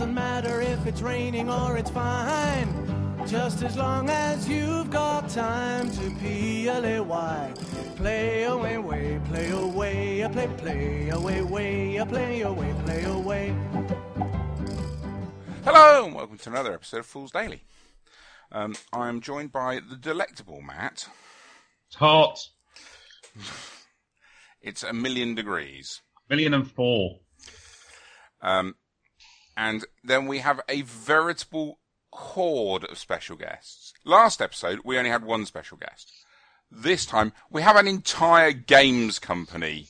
doesn't matter if it's raining or it's fine. Just as long as you've got time to P-L-A-Y. Play away, way, play away, play, play away, way, play away, play away. Hello, and welcome to another episode of Fools Daily. Um, I am joined by the delectable Matt. It's hot. It's a million degrees. Million and four. Um, and then we have a veritable horde of special guests. Last episode, we only had one special guest. This time, we have an entire games company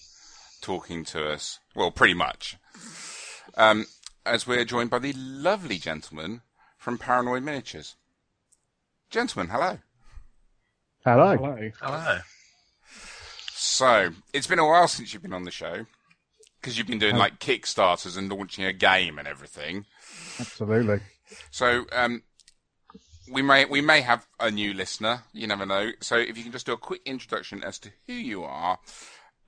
talking to us. Well, pretty much. Um, as we're joined by the lovely gentleman from Paranoid Miniatures. Gentlemen, hello. Hello. Hello. So, it's been a while since you've been on the show. Because you've been doing like Kickstarters and launching a game and everything. Absolutely. So, um, we may we may have a new listener. You never know. So, if you can just do a quick introduction as to who you are,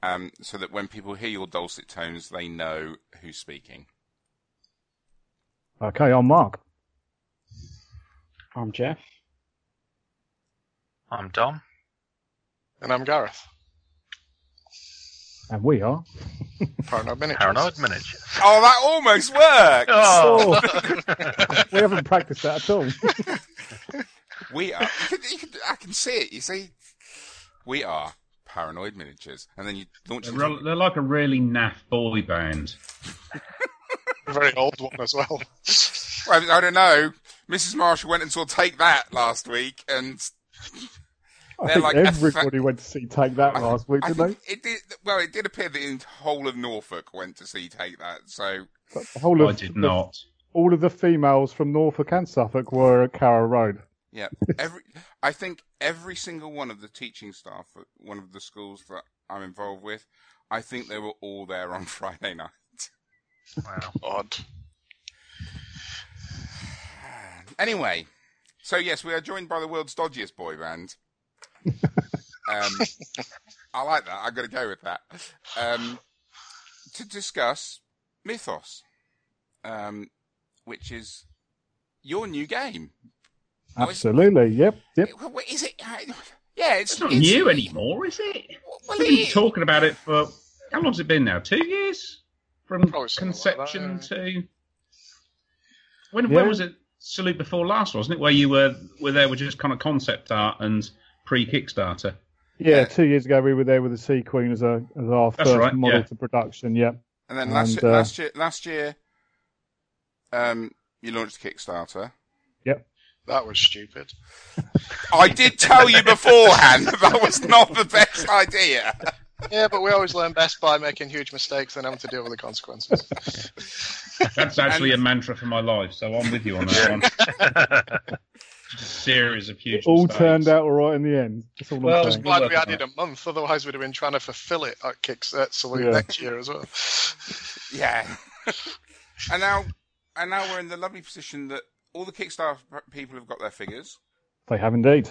um, so that when people hear your dulcet tones, they know who's speaking. Okay, I'm Mark. I'm Jeff. I'm Dom. And I'm Gareth. And we are. Paranoid Miniatures. Paranoid Miniatures. Oh, that almost worked. Oh, we haven't practiced that at all. We are. You can, you can, I can see it. You see, we are paranoid miniatures, and then you launch. They're, Into, re- they're like a really naff boy band. A very old one as well. Well, I don't know. Mrs. Marshall went and saw Take That last week, and I think like a fa- everybody went to see Take That I- last week, I didn't they? it did. Well, it did appear that the whole of Norfolk went to see Take That. So The whole of I did the- not. all of the females from Norfolk and Suffolk were at Carrow Road. yeah, every I think every single one of the teaching staff at one of the schools that I'm involved with, I think they were all there on Friday night. wow. Odd. Anyway, so yes, we are joined by the world's dodgiest boy band. Um, I like that. I'm going to go with that. Um, to discuss Mythos, um, which is your new game. Oh, Absolutely. Yep. Yep. Well, wait, Is it? Yeah, it's, It's not new anymore, is it? Well, We've been is. talking about it for how long's it been now? Two years from Probably something like that, conception yeah. to when? Yeah. When was it? Salute before last, wasn't it? Where you were were there with just kind of concept art and pre Kickstarter. Yeah, Yeah. two years ago we were there with the Sea Queen as a as our That's first right, model yeah. to production. Yep. And then last And, year, uh, last year, last year, um, you launched Kickstarter. Yep. That was stupid. I did tell you beforehand that that was not the best idea. Yeah, but we always learn best by making huge mistakes and having to deal with the consequences. That's actually a mantra for my life, so I'm with you on that one. Just a series of huge. It all mistakes. turned out all right in the end. That's all I'm Well, saying. We'll Glad we on added a month, otherwise we'd have been trying to fulfill it at Kicks at Salute Yeah. next year as well. Yeah. and now, and now we're in the lovely position that all the Kickstarter people have got their figures. They have indeed.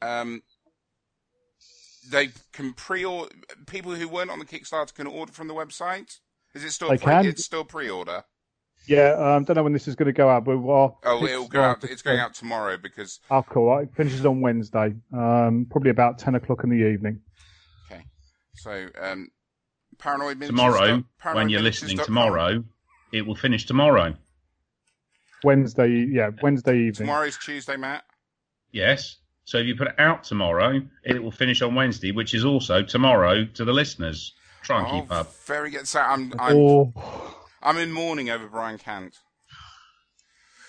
Um, they can pre-order. People who weren't on the Kickstarter can order from the website. Is it still? They pre- can. It's still pre-order. Yeah. Um, don't know when this is going to go out, but our Oh, it'll go out. It's going out tomorrow because Oh, cool. It finishes on Wednesday, um, probably about 10 o'clock in the evening. okay. So, um, paranoid tomorrow paranoid when you're listening tomorrow. It will finish tomorrow. Wednesday, yeah, Wednesday evening. Tomorrow's Tuesday, Matt. Yes. So if you put it out tomorrow, it will finish on Wednesday, which is also tomorrow to the listeners. Try and Oh, keep up. very good. So I'm I'm Oh, I'm in mourning over Brian Cant,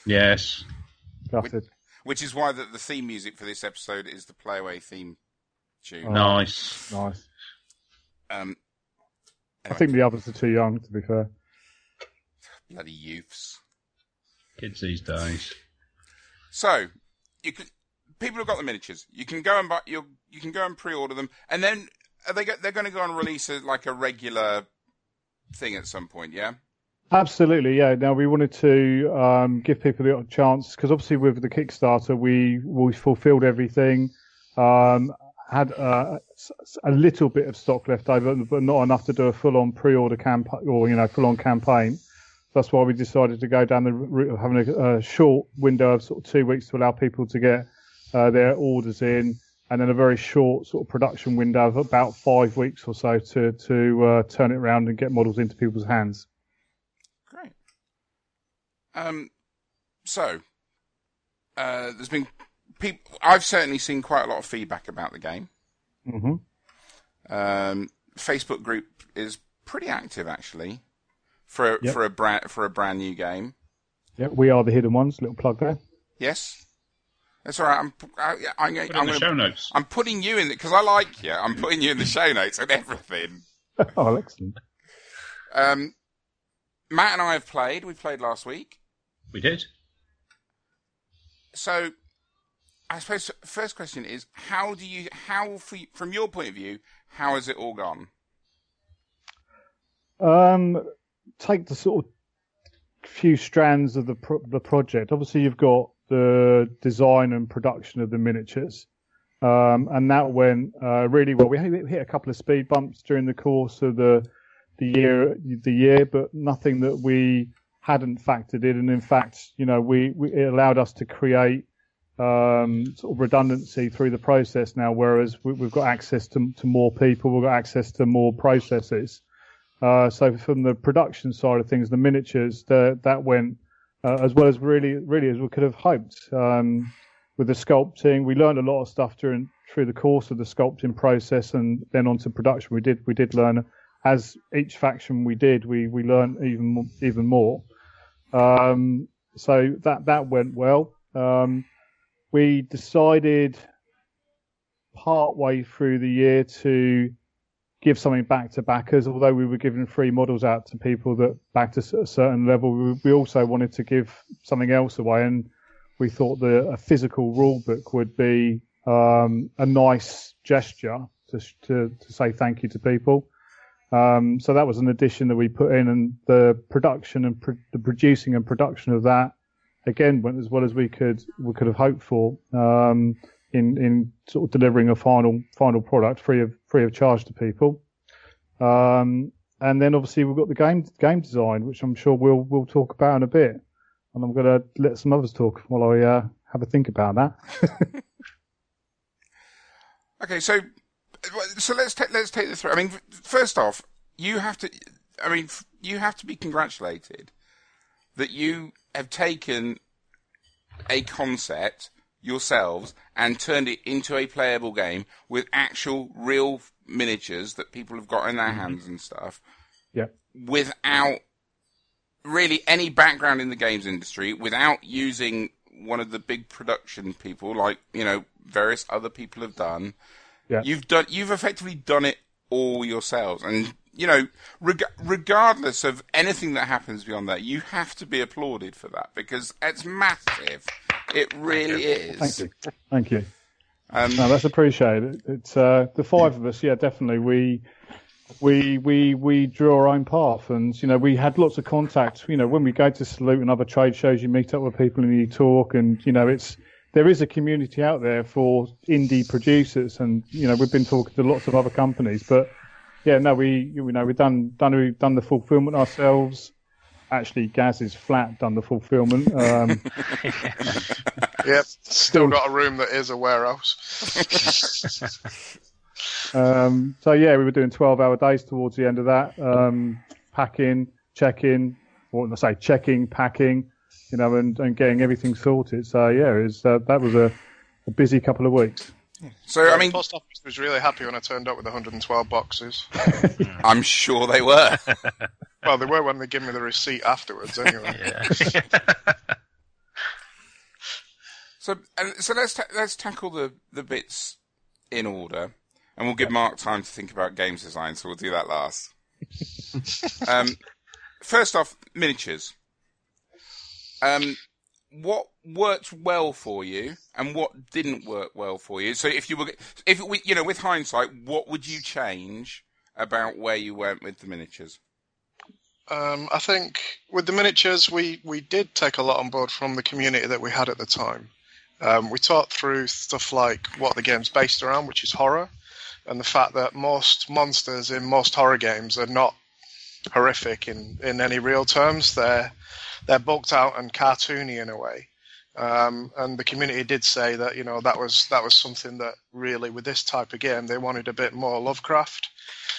Yes. gutted. which is why the, the theme music for this episode is the Playaway theme tune. Oh. Nice. Nice. Um, I think the others are too young, to be fair. bloody youths. Kids these days. So you can people have got the miniatures. You can go and buy you you can go and pre-order them, and then are they go, they're going to go and release a, like a regular thing at some point. Yeah. Absolutely, yeah. Now we wanted to um, give people the chance because obviously with the Kickstarter we we fulfilled everything, um, had uh, a little bit of stock left over, but not enough to do a full-on pre-order campaign or you know full-on campaign. that's why we decided to go down the route of having a, a short window of sort of two weeks to allow people to get uh, their orders in, and then a very short sort of production window of about five weeks or so to to uh, turn it around and get models into people's hands. Great. Um, so uh, there's been people. I've certainly seen quite a lot of feedback about the game. hmm Um, Facebook group is pretty active actually for Yep. for a brand for a brand new game. Yeah, we are the hidden ones. Little plug there. Yes, that's all right. I'm I, I'm, Put it I'm, in the gonna, show notes. I'm putting you in because I like you. I'm putting you in the show notes and everything. oh, excellent. Um, Matt and I have played. We played last week. We did. So, I suppose first question is how do you how from your point of view how has it all gone? Um, take the sort of few strands of the pro- the project. Obviously, you've got the design and production of the miniatures, um, and that went uh, really well. We hit hit a couple of speed bumps during the course of the the year the year, but nothing that we hadn't factored in. And in fact, you know, we, we it allowed us to create um, sort of redundancy through the process now. Whereas we, we've got access to, to more people, we've got access to more processes. Uh, so from the production side of things, the miniatures the, that went uh, as well as really really as we could have hoped. Um, with the sculpting, we learned a lot of stuff during through the course of the sculpting process, and then onto production. We did we did learn as each faction we did we we learned even even more. Um, so that that went well. Um, we decided partway through the year to give something back to backers. Although we were giving free models out to people that backed us at a certain level, we, also wanted to give something else away, and we thought that a physical rule book would be um, a nice gesture to, to to say thank you to people. Um, so that was an addition that we put in, and the production and pro- the producing and production of that again went as well as we could we could have hoped for um, in in sort of delivering a final final product free of free of charge to people. Um, and then obviously we've got the game game design, which I'm sure we'll we'll talk about in a bit. And I'm going to let some others talk while I uh, have a think about that. Okay, so so let's take let's take this through. I mean, first off, you have to. I mean, you have to be congratulated that you have taken a concept yourselves and turned it into a playable game with actual real miniatures that people have got in their mm-hmm. hands and stuff yeah. without really any background in the games industry, without using one of the big production people like you know various other people have done. Yeah. You've done. You've effectively done it all yourselves, and you know, reg- regardless of anything that happens beyond that, you have to be applauded for that because it's massive. It really is. Thank you. Thank you. Um, No, that's appreciated. It's uh, the five of us. Yeah, definitely. We we we we drew our own path, and you know we had lots of contact. You know, when we go to Salute and other trade shows, you meet up with people and you talk, and you know it's there is a community out there for indie producers, and you know we've been talking to lots of other companies, but yeah, no, we you know we've done done we've done the fulfillment ourselves. Actually, Gaz is flat done the fulfillment. Um, Yep. Still got a room that is a warehouse. Um, so yeah, we were doing 12 hour days towards the end of that, um, packing, checking, or I say checking, packing, you know, and, and getting everything sorted. So yeah, it was, uh, that was a, a busy couple of weeks. so I mean, the post office was really happy when I turned up with 112 boxes. I'm sure they were. Well, they were when they gave me the receipt afterwards, anyway. Yeah. So, and, so let's ta- let's tackle the, the bits in order, and we'll give Mark time to think about games design. So we'll do that last. um, first off, miniatures. Um, what worked well for you, and what didn't work well for you? So, if you were, if we, you know, with hindsight, what would you change about where you went with the miniatures? Um, I think with the miniatures, we, we did take a lot on board from the community that we had at the time. Um, we talked through stuff like what the game's based around, which is horror, and the fact that most monsters in most horror games are not horrific in, in any real terms. They're they're bulked out and cartoony in a way. Um, and the community did say that you know that was that was something that really with this type of game they wanted a bit more Lovecraft.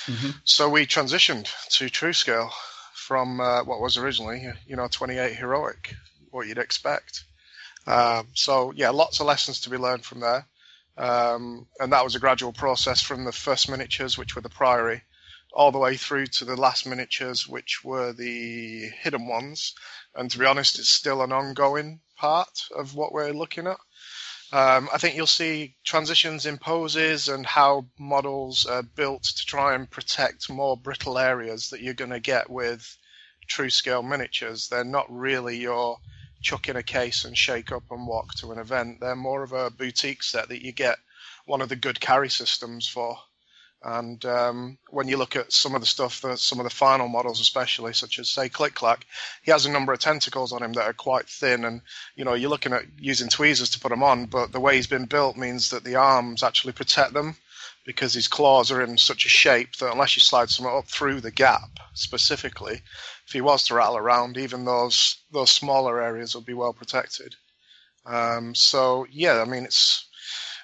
Mhm. So we transitioned to true scale from uh, what was originally you know 28 heroic, what you'd expect. Um, so yeah, lots of lessons to be learned from there. Um, and that was a gradual process from the first miniatures, which were the Priory, all the way through to the last miniatures, which were the hidden ones. And to be honest, it's still an ongoing part of what we're looking at. Um, I think you'll see transitions in poses and how models are built to try and protect more brittle areas that you're going to get with true scale miniatures. They're not really your chuck in a case and shake up and walk to an event. They're more of a boutique set that you get one of the good carry systems for. And um, when you look at some of the stuff, some of the final models, especially such as say Click Clack, he has a number of tentacles on him that are quite thin, and you know you're looking at using tweezers to put them on, but the way he's been built means that the arms actually protect them because his claws are in such a shape that unless you slide something up through the gap specifically, if he was to rattle around, even those those smaller areas will be well protected. Um, so yeah, I mean it's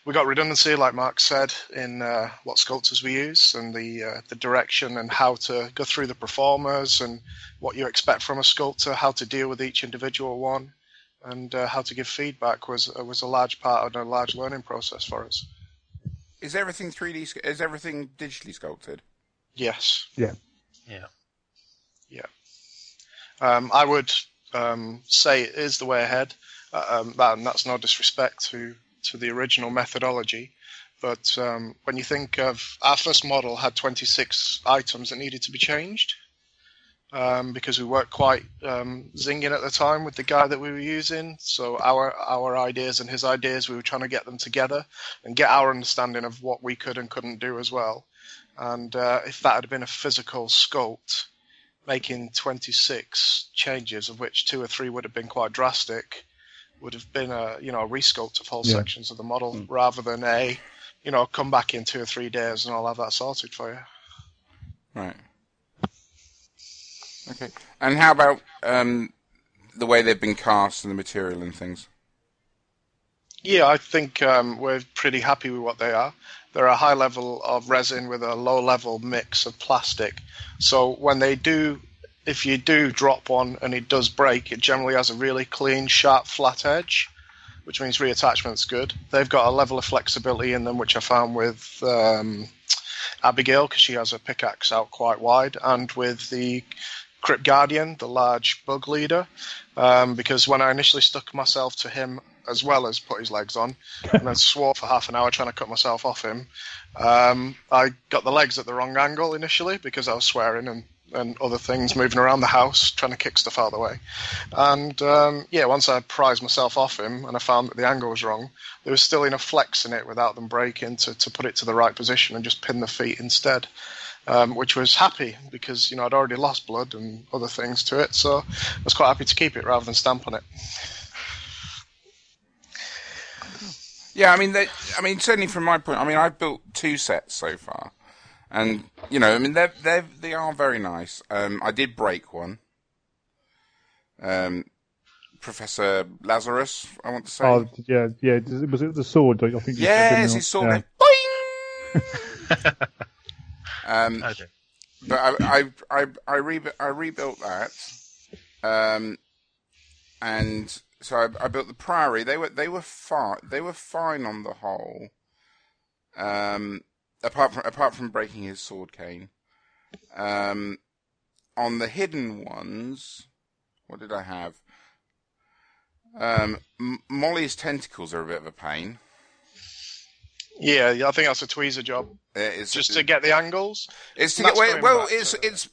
we got redundancy, like Mark said, in uh, what sculptors we use and the uh, the direction and how to go through the performers and what you expect from a sculptor, how to deal with each individual one, and uh, how to give feedback was uh, was a large part of a large learning process for us. Is everything 3D? Is everything digitally sculpted? Yes. Yeah. Yeah. Yeah. Um, I would um, say it is the way ahead. Uh, um, and that's no disrespect to, to the original methodology. But um, when you think of our first model had 26 items that needed to be changed um, because we weren't quite um, zinging at the time with the guy that we were using. So our our ideas and his ideas, we were trying to get them together and get our understanding of what we could and couldn't do as well. And uh, if that had been a physical sculpt, making 26 changes, of which two or three would have been quite drastic, would have been a you know a resculpt of whole Yeah. sections of the model rather than a you know come back in two or three days and I'll have that sorted for you. Right. Okay. And how about um, the way they've been cast and the material and things? Yeah, I think um, we're pretty happy with what they are. They're a high level of resin with a low level mix of plastic. So when they do, if you do drop one and it does break, it generally has a really clean, sharp, flat edge, which means reattachment's good. They've got a level of flexibility in them, which I found with um, Abigail because she has a pickaxe out quite wide, and with the Crypt Guardian, the large bug leader, um, because when I initially stuck myself to him as well as put his legs on, and then swore for half an hour trying to cut myself off him, um, I got the legs at the wrong angle initially because I was swearing and, and other things moving around the house trying to kick stuff out of the way. And um, yeah, once I prized myself off him and I found that the angle was wrong, there was still enough flex in it without them breaking to, to put it to the right position and just pin the feet instead. Um, which was happy because you know I'd already lost blood and other things to it, so I was quite happy to keep it rather than stamp on it. Yeah, I mean, they, I mean, certainly from my point, I mean, I've built two sets so far, and you know, I mean, they're they they are very nice. Um, I did break one. Um, Professor Lazarus, I want to say. Oh, yeah, yeah. Was it the sword? I think. you said, yes, his sword. Yeah. went Boing! um, Okay. but I I I I, rebu- I rebuilt that, um, and so I, I built the Priory. They were they were fine. They were fine on the whole. Um, apart from apart from breaking his sword cane. Um, on the hidden ones, what did I have? Um, M- Molly's tentacles are a bit of a pain. Yeah, yeah, I think that's a tweezer job, It's just to get the angles. It's to get well, well it's to- it's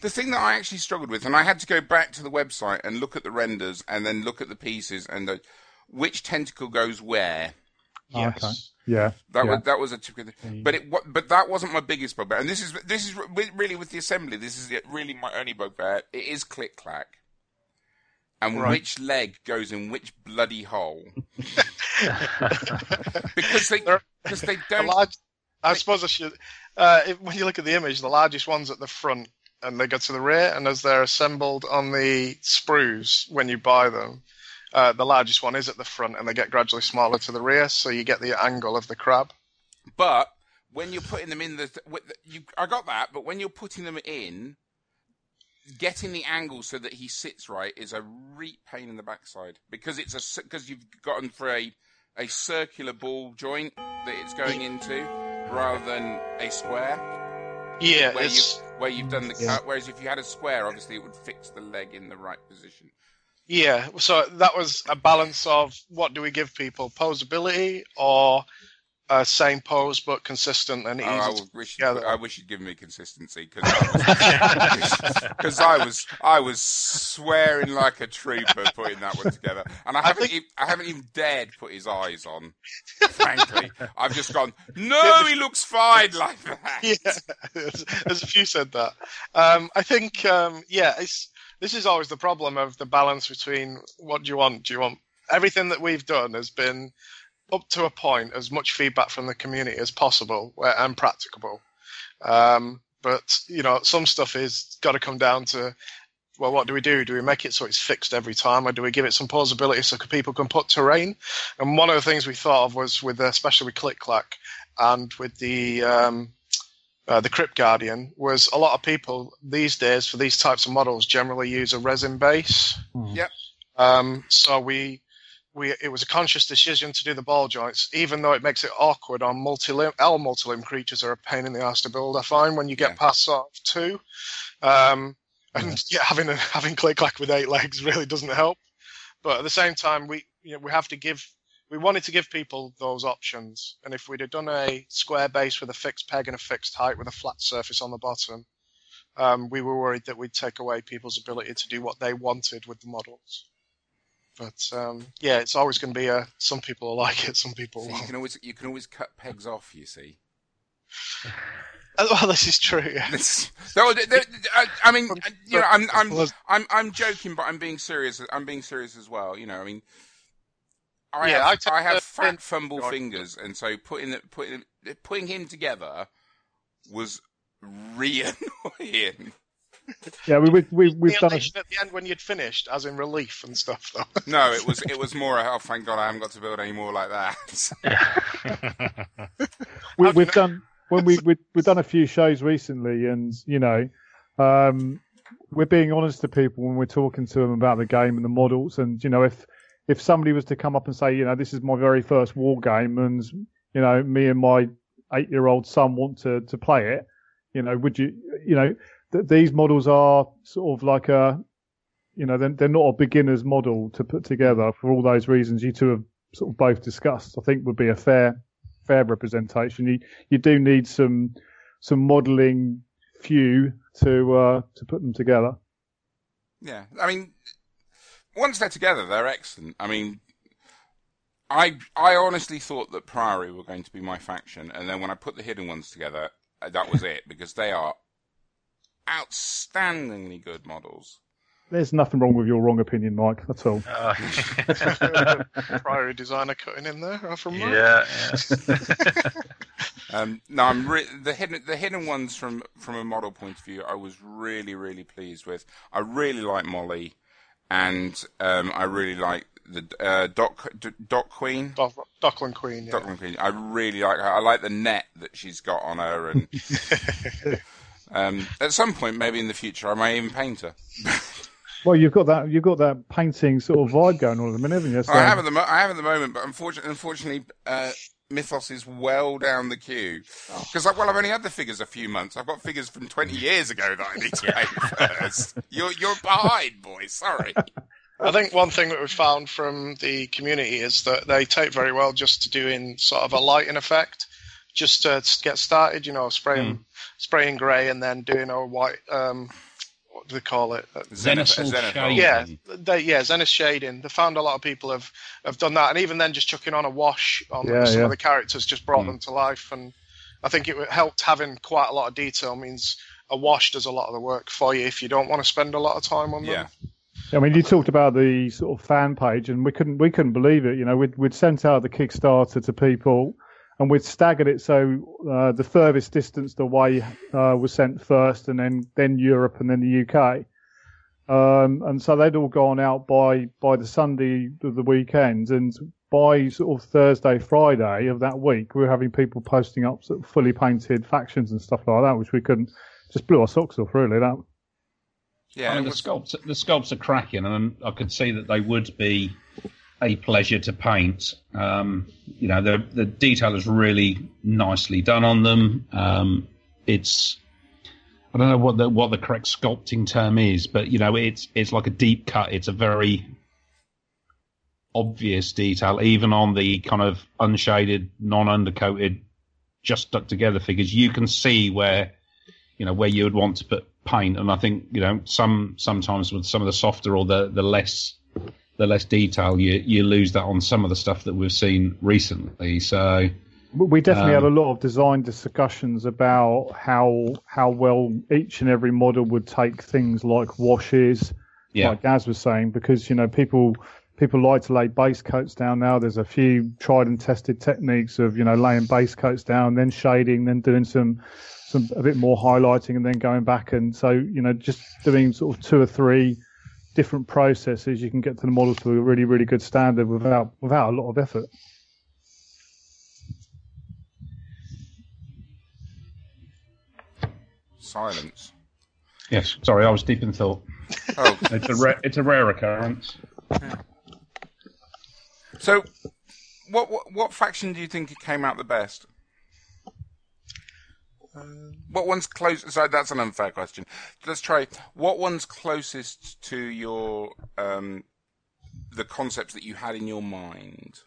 the thing that I actually struggled with, and I had to go back to the website and look at the renders, and then look at the pieces and the, which tentacle goes where. Oh, Yes. Okay. Yeah. That yeah. was that was a typical thing. But it but that wasn't my biggest bugbear, and this is this is really with the assembly. This is really my only bugbear. It is click clack, and Right. which leg goes in which bloody hole because they because they don't. large, I suppose I should. Uh, if, when you look at the image, the largest one's at the front, and they go to the rear, and as they're assembled on the sprues when you buy them, uh, the largest one is at the front, and they get gradually smaller to the rear, so you get the angle of the crab. But when you're putting them in the, with the you, I got that. But when you're putting them in, getting the angle so that he sits right is a reet pain in the backside because it's a because you've gotten for a a circular ball joint that it's going into rather than a square Yeah, where you it's where you've done the Yeah. cut. Whereas if you had a square, obviously it would fix the leg in the right position. Yeah. So that was a balance of what do we give people: posability or uh, same pose but consistent and Oh, easy. I, wish together. I wish you'd given me consistency because I, I was I was swearing like a trooper putting that one together, and I I haven't think- e- I haven't even dared put his eyes on. Frankly, I've just gone. No, he looks fine like that. yeah, there's, there's a few said that. Um, I think, um, yeah, it's, this is always the problem of the balance between what do you want? Do you want everything that we've done has been up to a point as much feedback from the community as possible and practicable. Um, but you know, some stuff is got to come down to well, what do we do? Do we make it so it's fixed every time, or do we give it some posability so people can put terrain? And one of the things we thought of was with, especially with Click Clack and with the um, uh, the Crypt Guardian, was a lot of people these days for these types of models generally use a resin base. Hmm. Yep. Um, so we we it was a conscious decision to do the ball joints, even though it makes it awkward on multi-limb. Our multi-limb creatures are a pain in the ass to build. I find when you get Yeah. past sort of two, um, and yeah, having a, having click clack with eight legs really doesn't help. But at the same time, we you know, we have to give. We wanted to give people those options, and if we'd have done a square base with a fixed peg and a fixed height with a flat surface on the bottom, um, we were worried that we'd take away people's ability to do what they wanted with the models. But um, yeah, it's always going to be a. Some people will like it, some people So you won't. can always you can always cut pegs off. You see. Well, this is true. Yeah. This- no, th- th- I, I mean, you know, I'm, I'm, I'm, I'm joking, but I'm being serious. I'm being serious as well. You know, I mean, I Yeah, have, I I, have the- fat fumble God. fingers, and so putting it, putting, putting him together was re annoying. Yeah, we, we, we, we've The done a, elation at the end when you'd finished, as in relief and stuff, though. No, it was, it was more. A oh, thank God, I haven't got to build any more like that. we, we've can done when we, we we've done a few shows recently, and you know, um, we're being honest to people when we're talking to them about the game and the models. And you know, if if somebody was to come up and say, you know, this is my very first war game, and you know, me and my eight year old son want to to play it, you know, would you, you know, th- these models are sort of like a, you know, they're, they're not a beginner's model to put together for all those reasons you two have sort of both discussed. I think would be a fair fair representation. You you do need some some modelling few to uh, to put them together. Yeah, I mean, once they're together, they're excellent. I mean, I I honestly thought that Priory were going to be my faction, and then when I put the hidden ones together, uh, that was it because they are outstandingly good models. There's nothing wrong with your wrong opinion, Mike. That's all. Oh, Priory designer cutting in there uh, from Mark. yeah, yeah. Um, no, I'm re- the hidden the hidden ones from from a model point of view. I was really really pleased with. I really like Molly, and um, I really like the uh, Doc D- Doc Queen. Doc- Dockland Queen. Yeah. Dockland Queen. I really like her. I like the net that she's got on her, and um, at some point, maybe in the future, I may even paint her. Well, you've got that you've got that painting sort of vibe going on at the minute, haven't you? So, I have at the mo- I have at the moment, but unfortunately, unfortunately, uh, Mythos is well down the queue because well, I've only had the figures a few months. I've got figures from twenty years ago that I need to paint first. You're you're behind, boy. Sorry. I think one thing that we found from the community is that they take very well just to doing sort of a lighting effect, just to get started. You know, spraying spraying grey and then doing a white. Um, they call it? Uh, Zenithal Zenithal. Yeah, they, yeah, Zenith shading. They found a lot of people have, have done that, and even then, just chucking on a wash on Yeah, some yeah. of the characters just brought them to life. And I think it helped having quite a lot of detail means a wash does a lot of the work for you if you don't want to spend a lot of time on them. Yeah. I mean, you talked about the sort of fan page, and we couldn't we couldn't believe it. You know, we'd we'd sent out the Kickstarter to people, and we'd staggered it so uh, the furthest distance away uh, was sent first, and then then Europe, and then the UK. Um, and so they'd all gone out by by the Sunday of the weekend, and by sort of Thursday, Friday of that week, we were having people posting up sort of fully painted factions and stuff like that, which we couldn't just blew our socks off really. That Yeah, I mean, it the was- sculpts the sculpts are cracking, and I could see that they would be a pleasure to paint. Um, you know, the the detail is really nicely done on them. Um, it's I don't know what the what the correct sculpting term is, but you know, it's it's like a deep cut. It's a very obvious detail, even on the kind of unshaded, non-undercoated, just stuck together figures. You can see where you know where you would want to put paint and i think you know some sometimes with some of the softer or the the less the less detail you you lose that on some of the stuff that we've seen recently so we definitely Um, had a lot of design discussions about how how well each and every model would take things like washes, yeah like Gaz was saying, because you know people people like to lay base coats down now. There's a few tried and tested techniques of you know laying base coats down, then shading, then doing some some a bit more highlighting, and then going back. And so you know just doing sort of two or three different processes, you can get to the model to a really really good standard without without a lot of effort. silence. yes sorry i was deep in thought Oh, it's a rare it's a rare occurrence so what, what what faction do you think came out the best? What one's close? So that's an unfair question. Let's try. What one's closest to your um, the concepts that you had in your mind?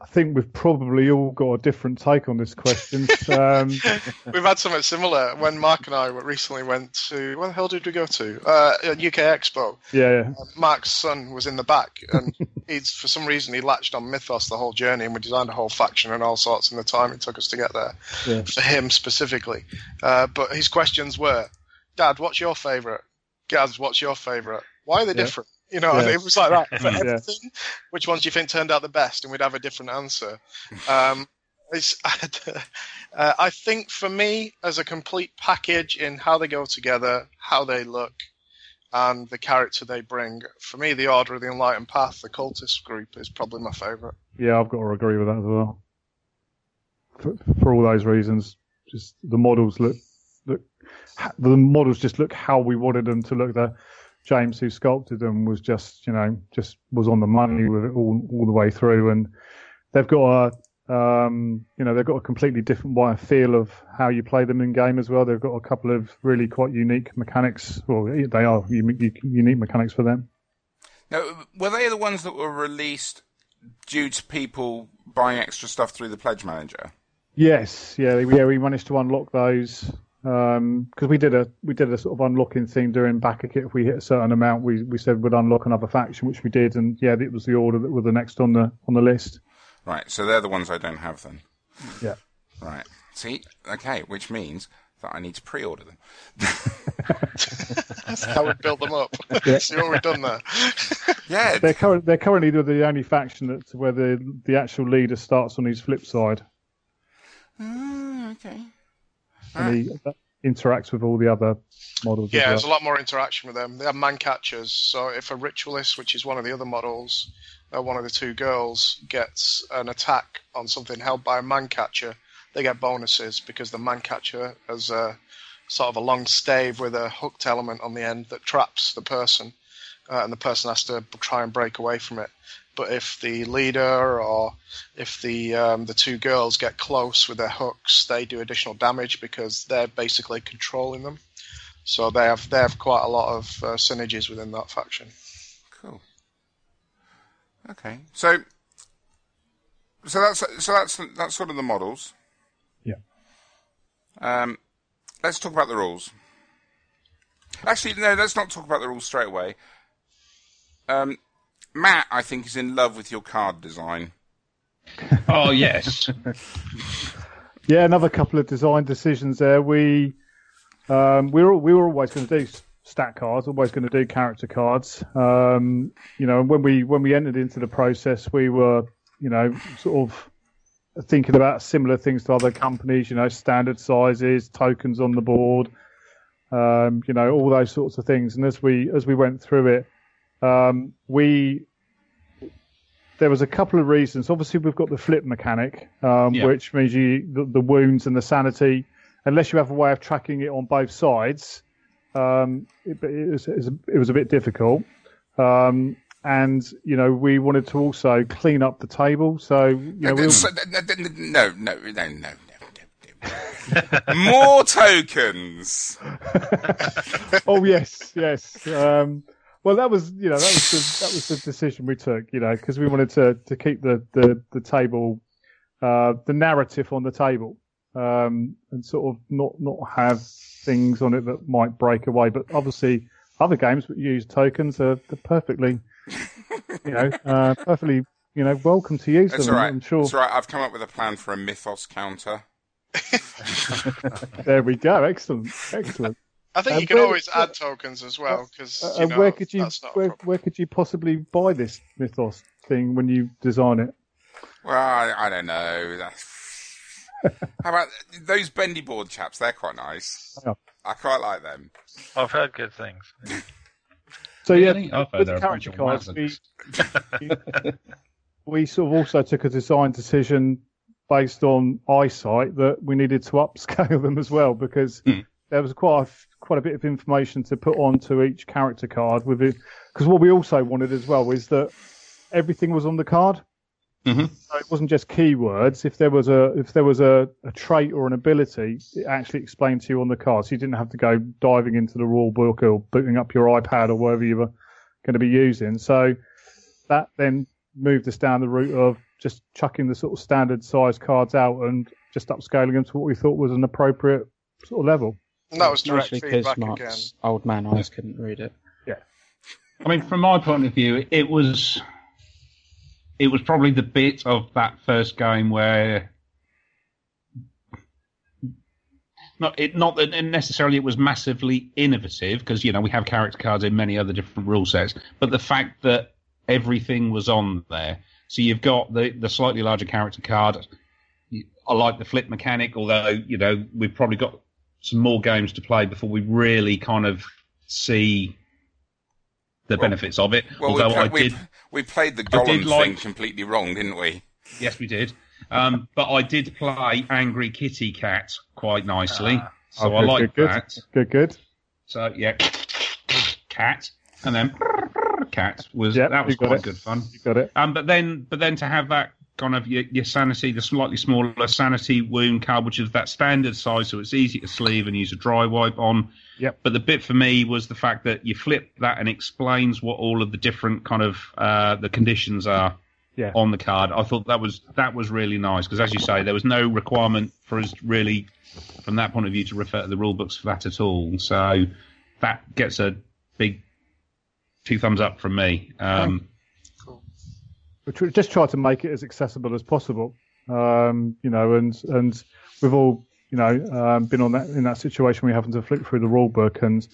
I think we've probably all got a different take on this question. Um, We've had something similar when Mark and I recently went to where the hell did we go to? Uh, UK Expo. yeah, yeah. Mark's son was in the back, and he's for some reason he latched on Mythos the whole journey, and we designed a whole faction and all sorts in the time it took us to get there. Yeah. For him specifically, uh, but his questions were, "Dad, what's your favourite? Gaz, what's your favourite? Why are they Yeah. different?" You know, Yeah. it was like that for Yeah. everything. Which ones do you think turned out the best? And we'd have a different answer. Um, it's, uh, I think for me, as a complete package in how they go together, how they look, and the character they bring, for me, the Order of the Enlightened Path, the cultist group, is probably my favourite. Yeah, I've got to agree with that as well. For, for all those reasons, just the models look, look, the models just look how we wanted them to look. The James who sculpted them was just, you know, just was on the money with it all, all the way through, and they've got a, um, you know, they've got a completely different way of feel of how you play them in game as well. They've got a couple of really quite unique mechanics. Well, they are unique, unique mechanics for them. Now, were they the ones that were released due to people buying extra stuff through the Pledge Manager? Yes, yeah, yeah, we managed to unlock those because we did a we did a sort of unlocking thing during backer kit. If we hit a certain amount, we, we said we'd unlock another faction, which we did, and yeah, it was the order that were the next on the on the list. Right, so they're the ones I don't have then. Yeah, Right. See, okay, which means that I need to pre-order them. That's how we build them up. See what we've done there. Yeah, they're current they're currently the only faction that's where the the actual leader starts on his flip side, Ah, okay. And he interacts with all the other models. Yeah, as there's a lot more interaction with them. They have man catchers, so if a ritualist, which is one of the other models, uh, one of the two girls, gets an attack on something held by a man catcher, they get bonuses because the man catcher has a sort of a long stave with a hooked element on the end that traps the person, uh, and the person has to try and break away from it. But if the leader or if the um, the two girls get close with their hooks, they do additional damage because they're basically controlling them. So they have they have quite a lot of uh, synergies within that faction. Cool. Okay, so so that's so that's that's sort of the models. Yeah. Um, let's talk about the rules. Actually, no, let's not talk about the rules straight away. Um, Matt, I think, is in love with your card design. oh yes Yeah, another couple of design decisions there. We um, we were we were always going to do stat cards, always going to do character cards. Um, you know, when we when we entered into the process, we were you know sort of thinking about similar things to other companies. You know, standard sizes, tokens on the board, um, you know, all those sorts of things. And as we as we went through it, um, we there was a couple of reasons. Obviously, we've got the flip mechanic, um, Yeah. which means you the, the wounds and the sanity. Unless you have a way of tracking it on both sides, um, it, it, was, it, was, it was a bit difficult. Um, and you know, we wanted to also clean up the table. So you know, we, So- no, no, no, no, no, no, no. More tokens. oh yes, yes. Um, well, that was you know that was the, that was the decision we took. You know, because we wanted to to keep the the the table, uh, the narrative on the table, um, and sort of not not have things on it that might break away. But obviously, other games that use tokens are they're perfectly, you know, uh, perfectly. You know, welcome to use That's them. all right. I'm sure. That's all right. I've come up with a plan for a mythos counter. There we go. Excellent, excellent. I think Uh, you can where- always add tokens as well because Uh, you know, where could you that's not a where, where could you possibly buy this mythos thing when you design it? Well, I, I don't know. That's... How about those bendy board chaps? They're quite nice. Yeah. I quite like them. I've heard good things. So yeah, Really? I've with the character cards, we, we, we sort of also took a design decision based on eyesight that we needed to upscale them as well because Hmm. There was quite a, quite a bit of information to put onto each character card with it. Because what we also wanted as well is that everything was on the card. Mhm. So it wasn't just keywords. If there was a if there was a, a trait or an ability, it actually explained to you on the card, so you didn't have to go diving into the rule book or booting up your iPad or whatever you were going to be using. So that then moved us down the route of just chucking the sort of standard size cards out and just upscaling them to what we thought was an appropriate sort of level. And that was direct Mostly because feedback Mark's again. old man eyes couldn't read it. Yeah. I mean, from my point of view, it was it was probably the bit of that first game where not it not that necessarily it was massively innovative because you know we have character cards in many other different rule sets, but the fact that everything was on there. So you've got the the slightly larger character card. I like the flip mechanic, although you know we've probably got some more games to play before we really kind of see the Well- benefits of it. Well, we, although I did, we played the I did like- thing completely wrong, didn't we? yes, we did. Um, but I did play Angry Kitty Cat quite nicely, Ah. so Oh, I good, like good, good. that. Good, good. So yeah, cat, and then cat was Yep, that was quite it. good fun. You got it. Um, but then, but then to have that kind of your, your sanity, the slightly smaller sanity wound card, which is that standard size, so it's easy to sleeve and use a dry wipe on. Yep. But the bit for me was the fact that you flip that and explains what all of the different kind of uh, the conditions are Yeah. on the card. I thought that was that was really nice because, as you say, there was no requirement for us really, from that point of view, to refer to the rule books for that at all. So that gets a big two thumbs up from me. Um, we just try to make it as accessible as possible. Um, you know, and and we've all you know um, been on that in that situation. We having to flick through the rule book, and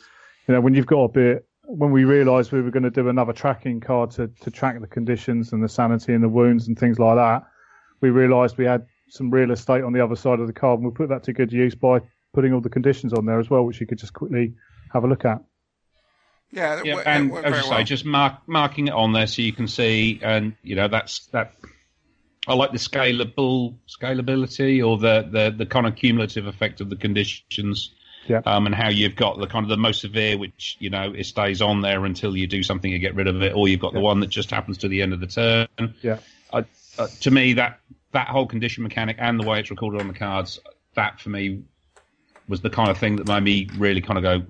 you know when you've got a bit. When we realised we were going to do another tracking card to, to track the conditions and the sanity and the wounds and things like that, we realised we had some real estate on the other side of the card, and we put that to good use by putting all the conditions on there as well, which you could just quickly have a look at. Yeah, Yeah, wo- and as very you say, well. just mark, marking it on there so you can see, and you know that's that. I like the scalable scalability or the, the, the kind of cumulative effect of the conditions, Yeah. um, and how you've got the kind of the most severe, which you know it stays on there until you do something to get rid of it, or you've got the one that just happens to the end of the turn. Yeah. I, uh, to me, that that whole condition mechanic and the way it's recorded on the cards, that for me was the kind of thing that made me really kind of go,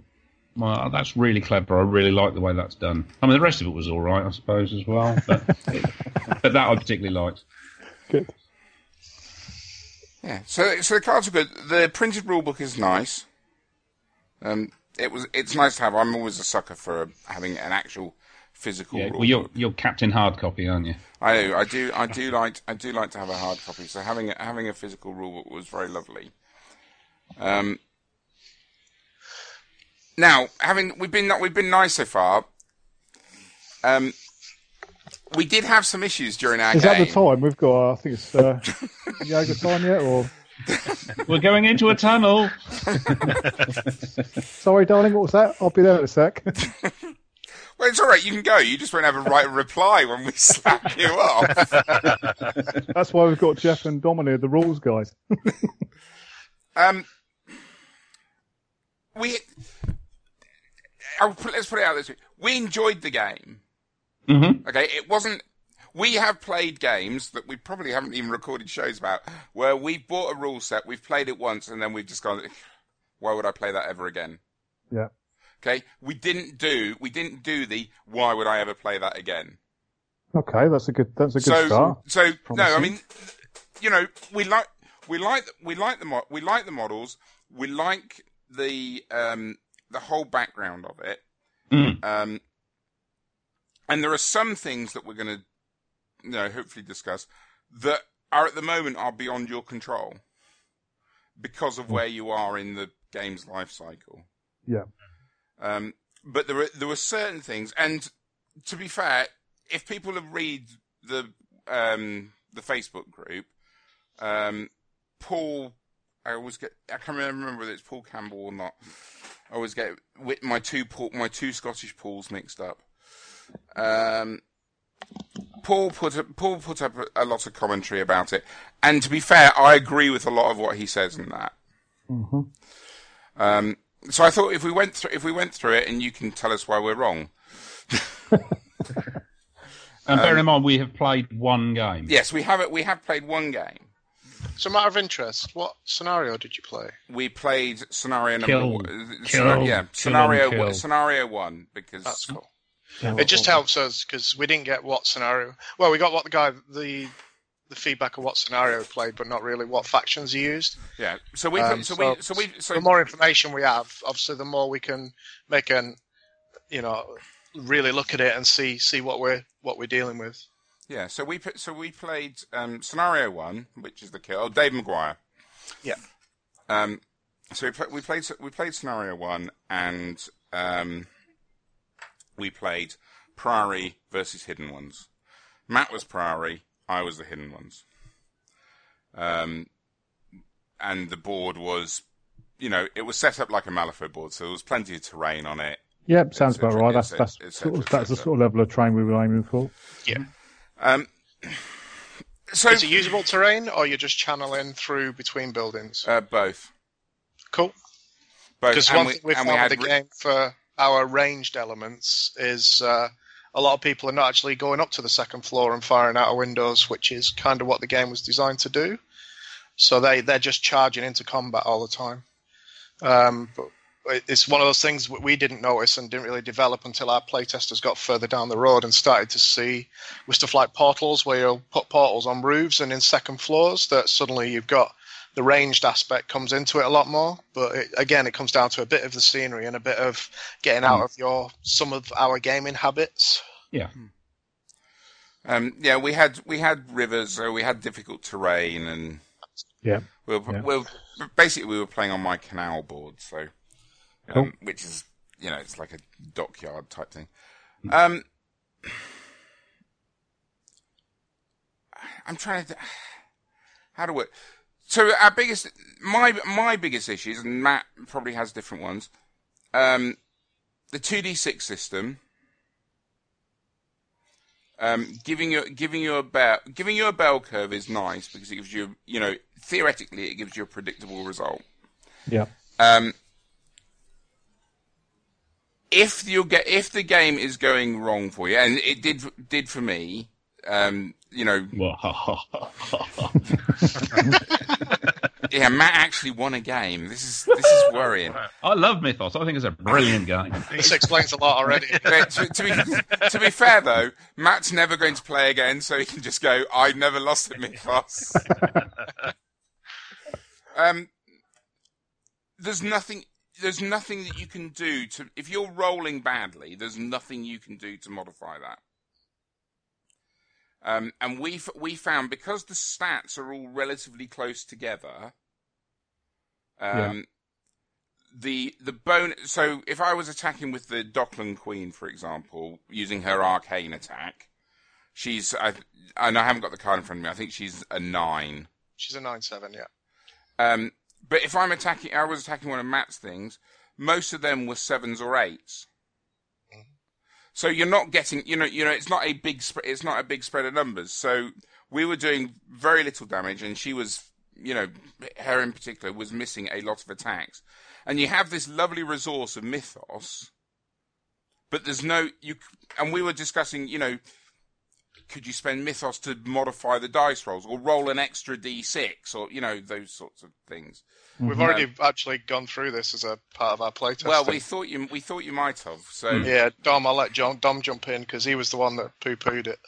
well, that's really clever. I really like the way that's done. I mean, the rest of it was all right, I suppose, as well. But, but that I particularly liked. Good. Yeah, so so the cards are good. The printed rulebook is nice. Um, it was it's nice to have. I'm always a sucker for having an actual physical Yeah, rulebook. well, you're, you're Captain Hard Copy, aren't you? I do, I do, I do like, I do like to have a hard copy. So having a, having a physical rulebook was very lovely. Um, now having we've been we've been nice so far. Um, we did have some issues during our Is game. that the time we've got? I think it's uh, yoga time yet, or We're going into a tunnel. sorry, darling, what was that? I'll be there in a sec. Well, it's all right. You can go. You just won't have a right reply when we slap you off. That's why we've got Jeff and Dominic, the rules guys. Um, we. I'll put, let's put it out this way. We enjoyed the game. hmm Okay, it wasn't. We have played games that we probably haven't even recorded shows about, where we bought a rule set, we've played it once, and then we've just gone, "Why would I play that ever again?" Yeah. Okay, we didn't do we didn't do the "Why would I ever play that again?" Okay, that's a good. That's a good so start. so no, I mean, you know, we like we like we like the we like the models, we like the um the whole background of it. Mm. Um, and there are some things that we're going to, you know, hopefully discuss that are at the moment are beyond your control because of where you are in the game's life cycle. Yeah. Um, but there are there were certain things, and to be fair, if people have read the um, the Facebook group, um, Paul, I always get I can't remember whether it's Paul Campbell or not. I always get with my two Paul, my two Scottish Pauls mixed up. Um, Paul put a, Paul put up a, a lot of commentary about it, and to be fair, I agree with a lot of what he says in that. hmm Um, so I thought if we went through if we went through it, and you can tell us why we're wrong. And Um, bear in mind, we have played one game. Yes, we have it. We have played one game. So, matter of interest, what scenario did you play? We played scenario number Kill. one. uh, Kill. scena- yeah, Kill scenario one, kill. scenario one because That's cool. Yeah. It just helps us because we didn't get what scenario. Well, we got what the guy the the feedback of what scenario he played, but not really what factions he used. yeah. So we Um, so, we so we so the more information we have, obviously, the more we can make an, you know, really look at it and see see what we're what we're dealing with. Yeah. So we so we played um, scenario one, which is the kill. Oh, Dave Maguire. Yeah. Um. So we, pla we played we played scenario one and um, we played Priory versus Hidden Ones. Matt was Priory, I was the Hidden Ones. Um, and the board was, you know, it was set up like a Malifaux board, so there was plenty of terrain on it. Yep, sounds et about right. That's et that's cetera, et sort of, cetera, that's the sort of level of train we were aiming for. Um, so Is it usable terrain, or you're just channeling through between buildings? uh, both, Cool. both. Because one we- thing we found we had the game for our ranged elements is uh, a lot of people are not actually going up to the second floor and firing out of windows, which is kind of what the game was designed to do. So they they're just charging into combat all the time. Um, but it's one of those things that we didn't notice and didn't really develop until our playtesters got further down the road and started to see with stuff like portals, where you'll put portals on roofs and in second floors, that suddenly you've got the ranged aspect comes into it a lot more. But it, again, it comes down to a bit of the scenery and a bit of getting out of your some of our gaming habits. Um, yeah, we had we had rivers, so we had difficult terrain, and Yeah. we were, Yeah. we were basically we were playing on my canal board, so um, Cool. which is you know it's like a dockyard type thing. Um, I'm trying to how do we? So our biggest my my biggest issues, and Matt probably has different ones. Um, the two D six system. Um, giving you giving you a bell giving you a bell curve is nice because it gives you you know theoretically it gives you a predictable result. Yeah. Um, if you get if the game is going wrong for you, and it did did for me, um, you know, yeah, Matt actually won a game. This is this is worrying. I love Mythos. I think it's a brilliant game. This explains a lot already. But to, to be to be fair though, Matt's never going to play again, so he can just go. I never lost at Mythos. um, there's nothing. There's nothing that you can do to. If you're rolling badly, there's nothing you can do to modify that. Um, and we we found because the stats are all relatively close together. Um, the the bone. So if I was attacking with the Dockland Queen, for example, using her arcane attack, She's I, and I haven't got the card in front of me. I think she's a nine. She's a nine seven. Yeah. Um, but if I'm attacking, I was attacking one of Matt's things. Most of them were sevens or eights. Mm-hmm. So you're not getting, you know, you know, it's not a big, sp- it's not a big spread of numbers. So we were doing very little damage, and she was, you know, her in particular was missing a lot of attacks. And you have this lovely resource of mythos, but there's no you. And we were discussing, you know, could you spend mythos to modify the dice rolls, or roll an extra d6, or you know those sorts of things. We've mm-hmm. already actually gone through this as a part of our playtest. Well, we thought you we thought you might have. So mm. yeah, Dom, I'll let John, Dom jump in because he was the one that poo-pooed it.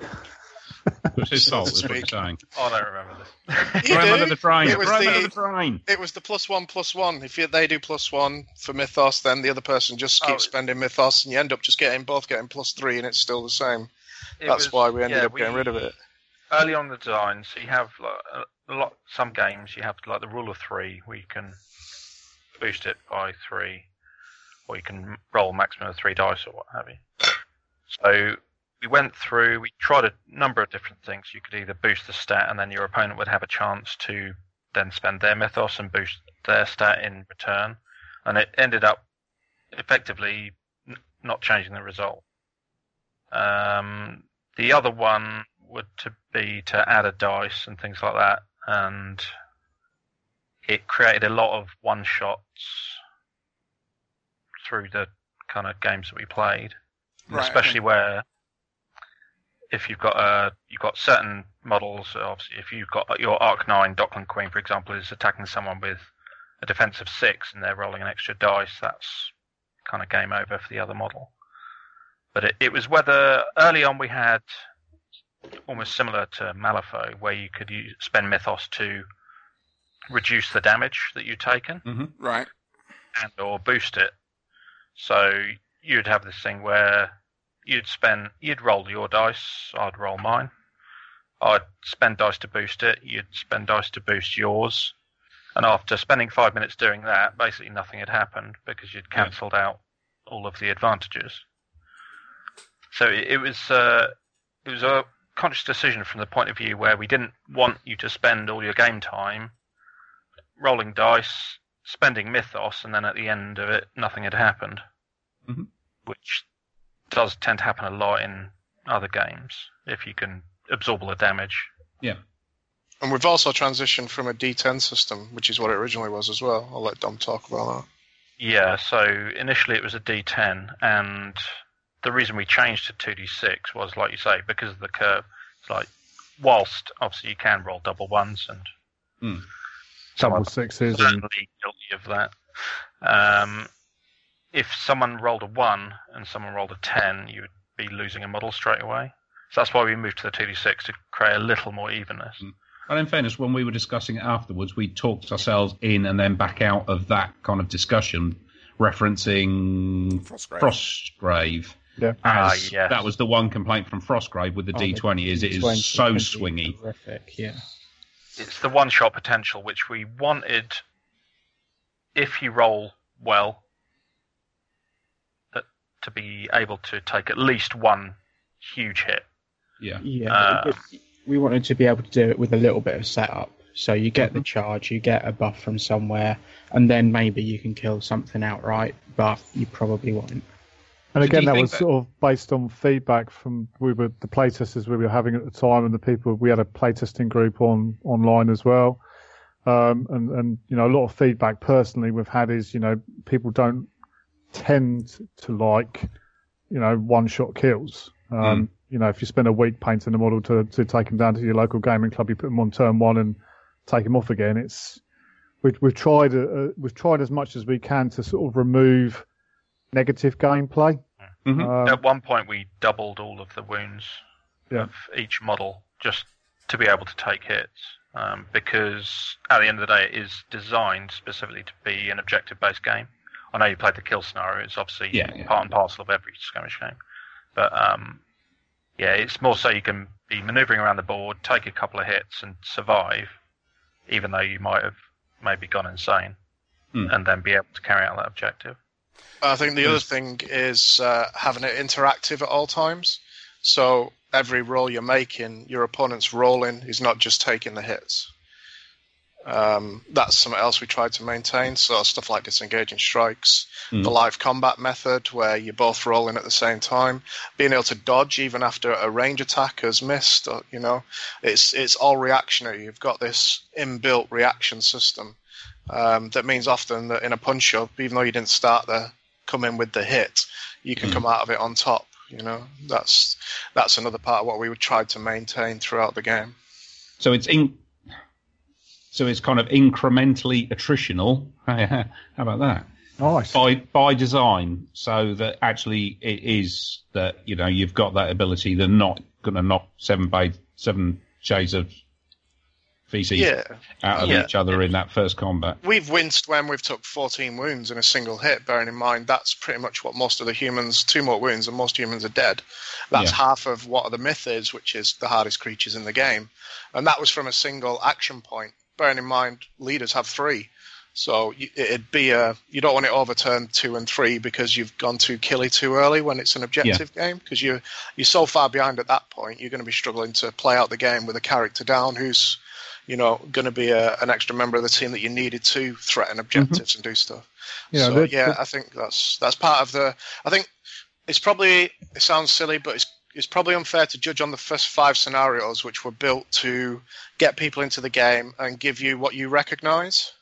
It was his fault, is what you're saying. Oh, I don't remember this. You Throw do. under the train. It was Throw the- under the train. It was the plus one plus one. If you, they do plus one for mythos, then the other person just oh. keeps Oh. spending mythos, and you end up just getting both getting plus three, and it's still the same. It That's was- why we ended yeah, up getting rid of it. early on the design, so you have like, a- lot. Some games you have like the rule of three, where you can boost it by three, or you can roll maximum of three dice or what have you. So we went through. We tried a number of different things. You could either boost the stat, and then your opponent would have a chance to then spend their mythos and boost their stat in return, and it ended up effectively n- not changing the result. Um, the other one would to be to add a dice and things like that, and it created a lot of one shots through the kind of games that we played, Right, especially okay. where if you've got uh, you've got certain models. Obviously, if you've got your Arc Nine Dockland Queen, for example, is attacking someone with a defense of six, and they're rolling an extra dice. That's kind of game over for the other model. But it, it was whether early on we had almost similar to Malifaux, where you could use, spend Mythos to reduce the damage that you'd taken right, and or boost it. So you'd have this thing where you'd spend, you'd roll your dice, I'd roll mine. I'd spend dice to boost it, you'd spend dice to boost yours. And after spending five minutes doing that, basically nothing had happened because you'd cancelled out all of the advantages. So it, it was uh, it was a conscious decision from the point of view where we didn't want you to spend all your game time rolling dice, spending mythos, and then at the end of it, nothing had happened. Mhm. Which does tend to happen a lot in other games if you can absorb all the damage. Yeah. And we've also transitioned from a D10 system, which is what it originally was as well. I'll let Dom talk about that. Yeah, so initially it was a D10, and the reason we changed to 2D6 was, like you say, because of the curve. It's like, whilst obviously you can roll double ones, and someone Double sixes and certainly guilty of that. Um, if someone rolled a one and someone rolled a ten, you would be losing a model straight away. So that's why we moved to the 2d6 to create a little more evenness. And in fairness, when we were discussing it afterwards, we talked ourselves in and then back out of that kind of discussion, referencing Frostgrave. Frostgrave. Yeah. Ah, As yes. that was the one complaint from Frostgrave with the Oh, the D20 is it is so swingy. Horrific, yeah. It's the one shot potential which we wanted, if you roll well, that, to be able to take at least one huge hit. Yeah. Yeah, Uh, we wanted to be able to do it with a little bit of setup. So you get Mm-hmm. the charge, you get a buff from somewhere, and then maybe you can kill something outright, but you probably won't. And again, that was that- sort of based on feedback from we were the playtesters we were having at the time, and the people we had a playtesting group on online as well. Um, and and you know a lot of feedback personally we've had is you know people don't tend to like you know one shot kills. Um, You know if you spend a week painting a model to to take them down to your local gaming club, you put them on turn one and take them off again. It's we've we've tried uh, we've tried as much as we can to sort of remove negative gameplay. Mhm. Um, At one point, we doubled all of the wounds Yeah. of each model just to be able to take hits. Um, because at the end of the day, it is designed specifically to be an objective-based game. I know you played the kill scenario; it's obviously Yeah, yeah. part and parcel of every skirmish game. But um, yeah, it's more so you can be manoeuvring around the board, take a couple of hits, and survive, even though you might have maybe gone insane, Hmm. and then be able to carry out that objective. I think the other thing is uh, having it interactive at all times. So every roll you're making, your opponent's rolling is not just taking the hits. Um, that's something else we tried to maintain. So stuff like disengaging strikes, Mm. the live combat method where you're both rolling at the same time, being able to dodge even after a range attack has missed. Or, you know, it's it's all reactionary. You've got this inbuilt reaction system um, that means often that in a punch up, even though you didn't start there, come in with the hit, you can Mm. come out of it on top. You know, that's that's another part of what we tried to maintain throughout the game. So it's in. So it's kind of incrementally attritional. How about that? Nice. By by design, so that actually it is that you know you've got that ability. They're not going to knock seven ba- seven shades of feces Yeah, out of Yeah. each other in that first combat. we've winced when we've took 14 wounds in a single hit. Bearing in mind that's pretty much what most of the humans. Two more wounds and most humans are dead. That's Yeah. half of what the myth is, which is the hardest creatures in the game, and that was from a single action point. Bearing in mind leaders have three. So it'd be a you don't want it overturned two and three because you've gone too killy too early when it's an objective game because you you're so far behind at that point you're going to be struggling to play out the game with a character down who's you know going to be a, an extra member of the team that you needed to threaten objectives and do stuff. Yeah, so the- yeah, the- I think that's that's part of the. I think it's probably it sounds silly, but it's it's probably unfair to judge on the first five scenarios, which were built to get people into the game and give you what you recognise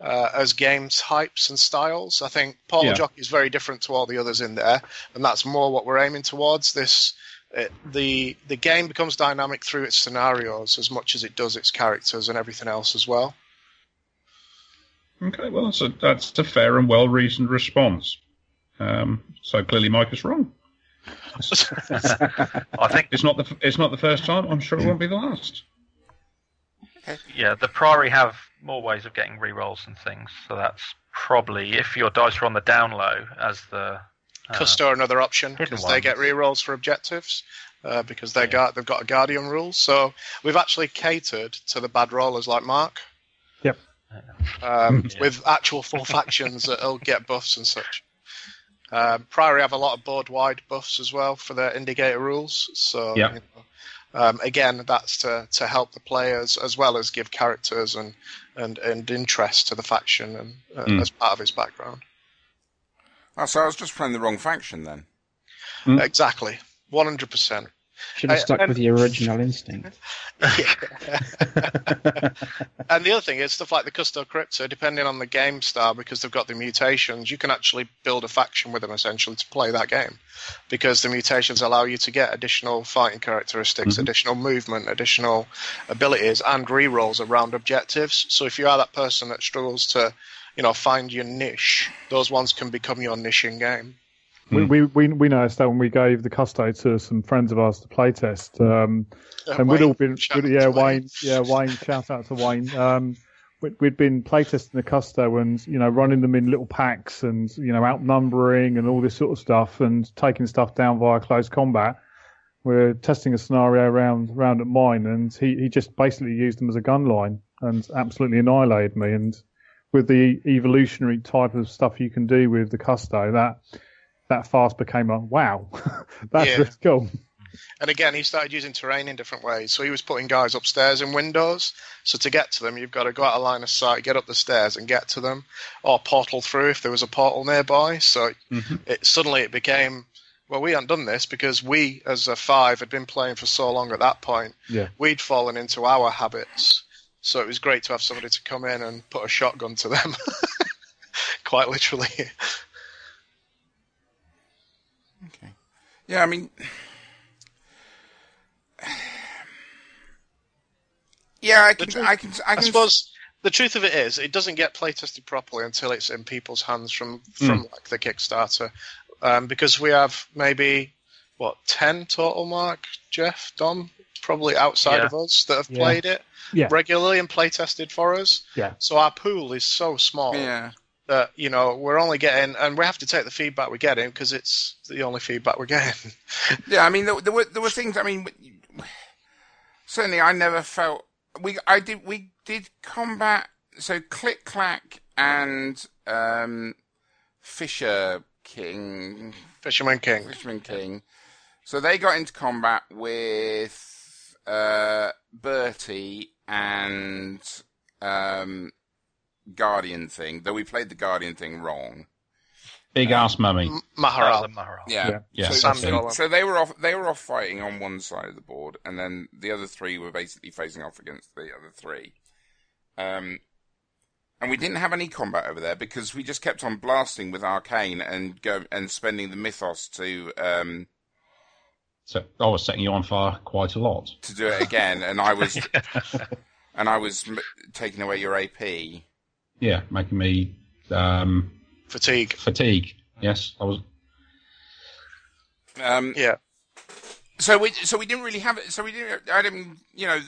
uh, as game types and styles. I think Portal Yeah. Jockey is very different to all the others in there, and that's more what we're aiming towards. This it, the the game becomes dynamic through its scenarios as much as it does its characters and everything else as well. Okay, well that's a that's a fair and well reasoned response. Um, so clearly, Mike is wrong. I think It's not the it's not the first time. I'm sure it won't be the last. yeah, the Priory have more ways of getting rerolls and things, so that's probably if your dice are on the down low as the uh, Custo are another option because they get rerolls for objectives uh, because they got they've got a guardian rule. So we've actually catered to the bad rollers like Mark. Yep. Um, Yeah. With actual full factions that'll get buffs and such. Um, Priory have a lot of board wide buffs as well for their indicator rules. So Yep. you know, um, again, that's to, to help the players as well as give characters and and, and interest to the faction and uh, Mm. as part of his background. Oh, so I was just playing the wrong faction then. Mm. Exactly, one hundred percent. Should have I- stuck and- with the original instinct. and the other thing is stuff like the Custo Crypto, depending on the game style, because they've got the mutations, you can actually build a faction with them essentially to play that game. Because the mutations allow you to get additional fighting characteristics, Mhm. additional movement, additional abilities, and rerolls around objectives. So if you are that person that struggles to, you know, find your niche, those ones can become your niche in game. We, Mm. we, we, we noticed that when we gave the Custo to some friends of ours to playtest. Um, and we'd all been, we'd- yeah, to Wayne. Wayne, yeah, Wayne, shout out to Wayne. Um, we'd, we'd been playtesting the Custo and, you know, running them in little packs and, you know, outnumbering and all this sort of stuff and taking stuff down via close combat. We're testing a scenario around, around at mine and he, he just basically used them as a gun line and absolutely annihilated me. And with the evolutionary type of stuff you can do with the Custo, that, that fast became a wow. That's Yeah. really cool. And again, he started using terrain in different ways. So he was putting guys upstairs in windows. So to get to them, you've got to go out of line of sight, get up the stairs, and get to them, or portal through if there was a portal nearby. So Mhm. it suddenly it became well, we hadn't done this because we, as a five, had been playing for so long at that point. Yeah. We'd fallen into our habits. So it was great to have somebody to come in and put a shotgun to them. Quite literally. Okay. Yeah, I mean, yeah, I can, truth- I can, I I can. suppose the truth of it is, it doesn't get play tested properly until it's in people's hands from from like the Kickstarter, um, because we have maybe what ten total, Mark, Jeff, Dom, probably outside Yeah. of us that have Yeah. played it Yeah. regularly and play tested for us. Yeah. So our pool is so small Yeah, that you know we're only getting, and we have to take the feedback we're getting because it's the only feedback we're getting. yeah. I mean, there, there were there were things. I mean, certainly, I never felt we. I did. We did combat. So click clack and um, Fisher King Fisherman King. Fisherman King So they got into combat with uh, Bertie and um, Guardian thing, though we played the Guardian thing wrong. Big ass mummy. M- Maharal. Maharal. Yeah. Yeah. Yeah, So, so, so they were off. They were off fighting on one side of the board, and then the other three were basically facing off against the other three. Um, and we didn't have any combat over there because we just kept on blasting with arcane and go and spending the mythos to um, So I was setting you on fire quite a lot. to do it again, and I was and I was m- taking away your AP. Yeah, making me um, Fatigue. fatigue. Yes, I was. Um, Yeah. So we so we didn't really have it. So we didn't. I didn't. You know,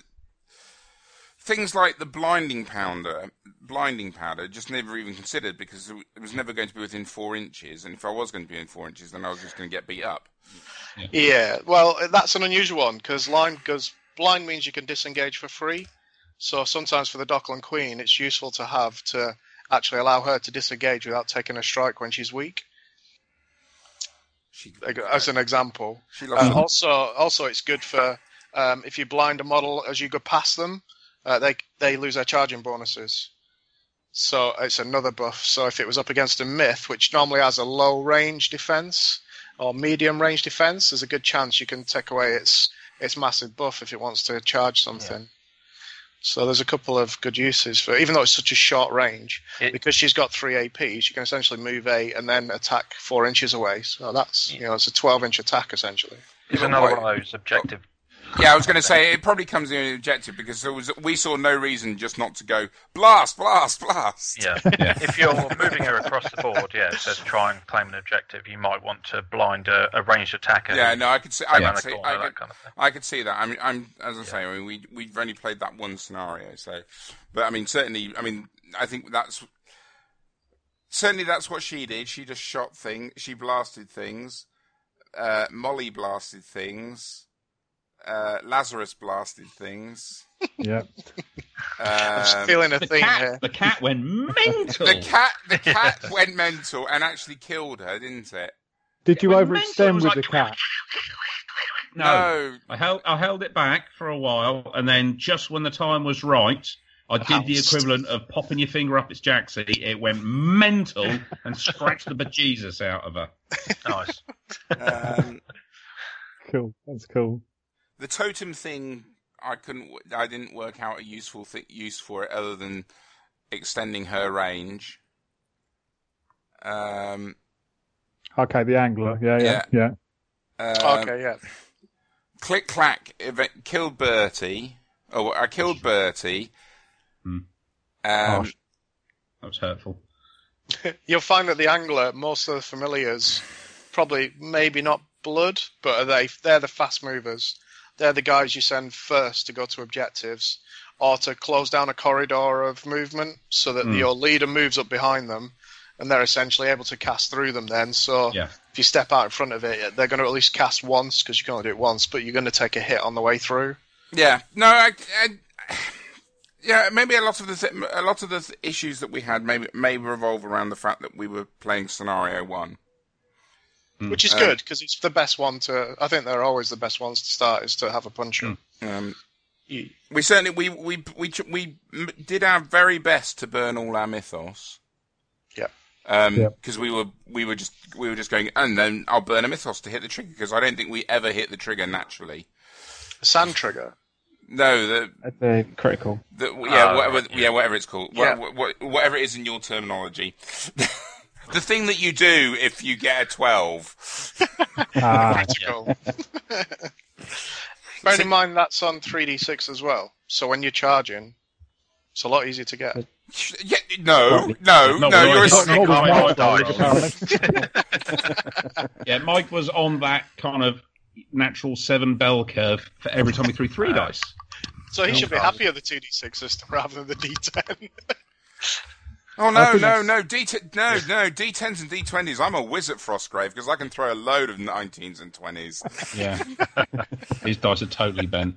things like the blinding pounder, blinding powder, just never even considered because it was never going to be within four inches. And if I was going to be in four inches, then I was just going to get beat up. Yeah, well, that's an unusual one because line goes blind means you can disengage for free. So sometimes for the Dockland Queen, it's useful to have to actually allow her to disengage without taking a strike when she's weak. She, As an example. she lost. Uh, also, also it's good for um, if you blind a model as you go past them, uh, they they lose their charging bonuses. So it's another buff. So if it was up against a myth, which normally has a low range defense or medium range defense, there's a good chance you can take away its its massive buff if it wants to charge something. So there's a couple of good uses for, even though it's such a short range, It- because she's got three APs, you can essentially move eight and then attack four inches away. So that's you know it's a 12 inch attack essentially. It's another one of those objective. Yeah, I was going to say it probably comes in an objective because there was we saw no reason just not to go blast, blast, blast. Yeah. Yeah. if you're moving her across the board, yeah, it says try and claim an objective. You might want to blind a, a ranged attacker. Yeah, no, I could see. I could see. corner, I that could, kind of. I could see that. I mean, I'm as I say. I mean, we we've only played that one scenario, so. But I mean, certainly. I mean, I think that's certainly that's what she did. She just shot things. She blasted things. Uh, Molly blasted things. Uh, Lazarus blasted things. Yeah. I'm Um, feeling a The theme cat, here. the cat went mental. the cat, the cat went mental and actually killed her, didn't it? Did you it overextend was with like- the cat? no, I held I held it back for a while, and then just when the time was right, I did the equivalent of popping your finger up its jacksie. It went mental and scratched the bejesus out of her. Nice. Um, Cool. That's cool. The totem thing I couldn't w- I didn't work out a useful th- use for it other than extending her range. Um, Okay, the angler. Yeah, yeah, yeah. um, okay, yeah. Click clack event killed Bertie. Oh, I killed Bertie. Hmm. Um, Gosh. That was hurtful. You'll find that the angler, most of the familiars, probably maybe not blood, but are they they're the fast movers. They're the guys you send first to go to objectives or to close down a corridor of movement so that Hmm. your leader moves up behind them and they're essentially able to cast through them then. So Yeah. if you step out in front of it, they're going to at least cast once because you can only do it once, but you're going to take a hit on the way through. Yeah, no, I, I, yeah, maybe a lot of the a lot of the issues that we had maybe may revolve around the fact that we were playing scenario one. Which is Uh, good because it's the best one to. I think they're always the best ones to start is to have a puncher. Um, we certainly we we we we did our very best to burn all our mythos. Yeah. Um, Yeah. because we were we were just we were just going, and then I'll burn a mythos to hit the trigger because I don't think we ever hit the trigger naturally. A sand trigger. No, the At the critical. The, yeah, Oh, whatever, right, yeah. whatever it's called, Yeah. Wha- wha- whatever it is in your terminology. the thing that you do if you get a twelve. Ah, Critical. Bearing in mind that's on 3d6 as well, so when you're charging, it's a lot easier to get. Yeah, no, no, Not no. You're a, Mike. s- not with Mike, my Mike, dice, Mike. apparently. Yeah, Mike was on that kind of natural seven bell curve for every time he threw three dice. So he Oh, should be God. happy with the 2d6 system rather than the d10. oh no, no, no. D no, no. D10s and D20s. I'm a whiz at Frostgrave because I can throw a load of 19s and 20s. Yeah, his dice are totally bent.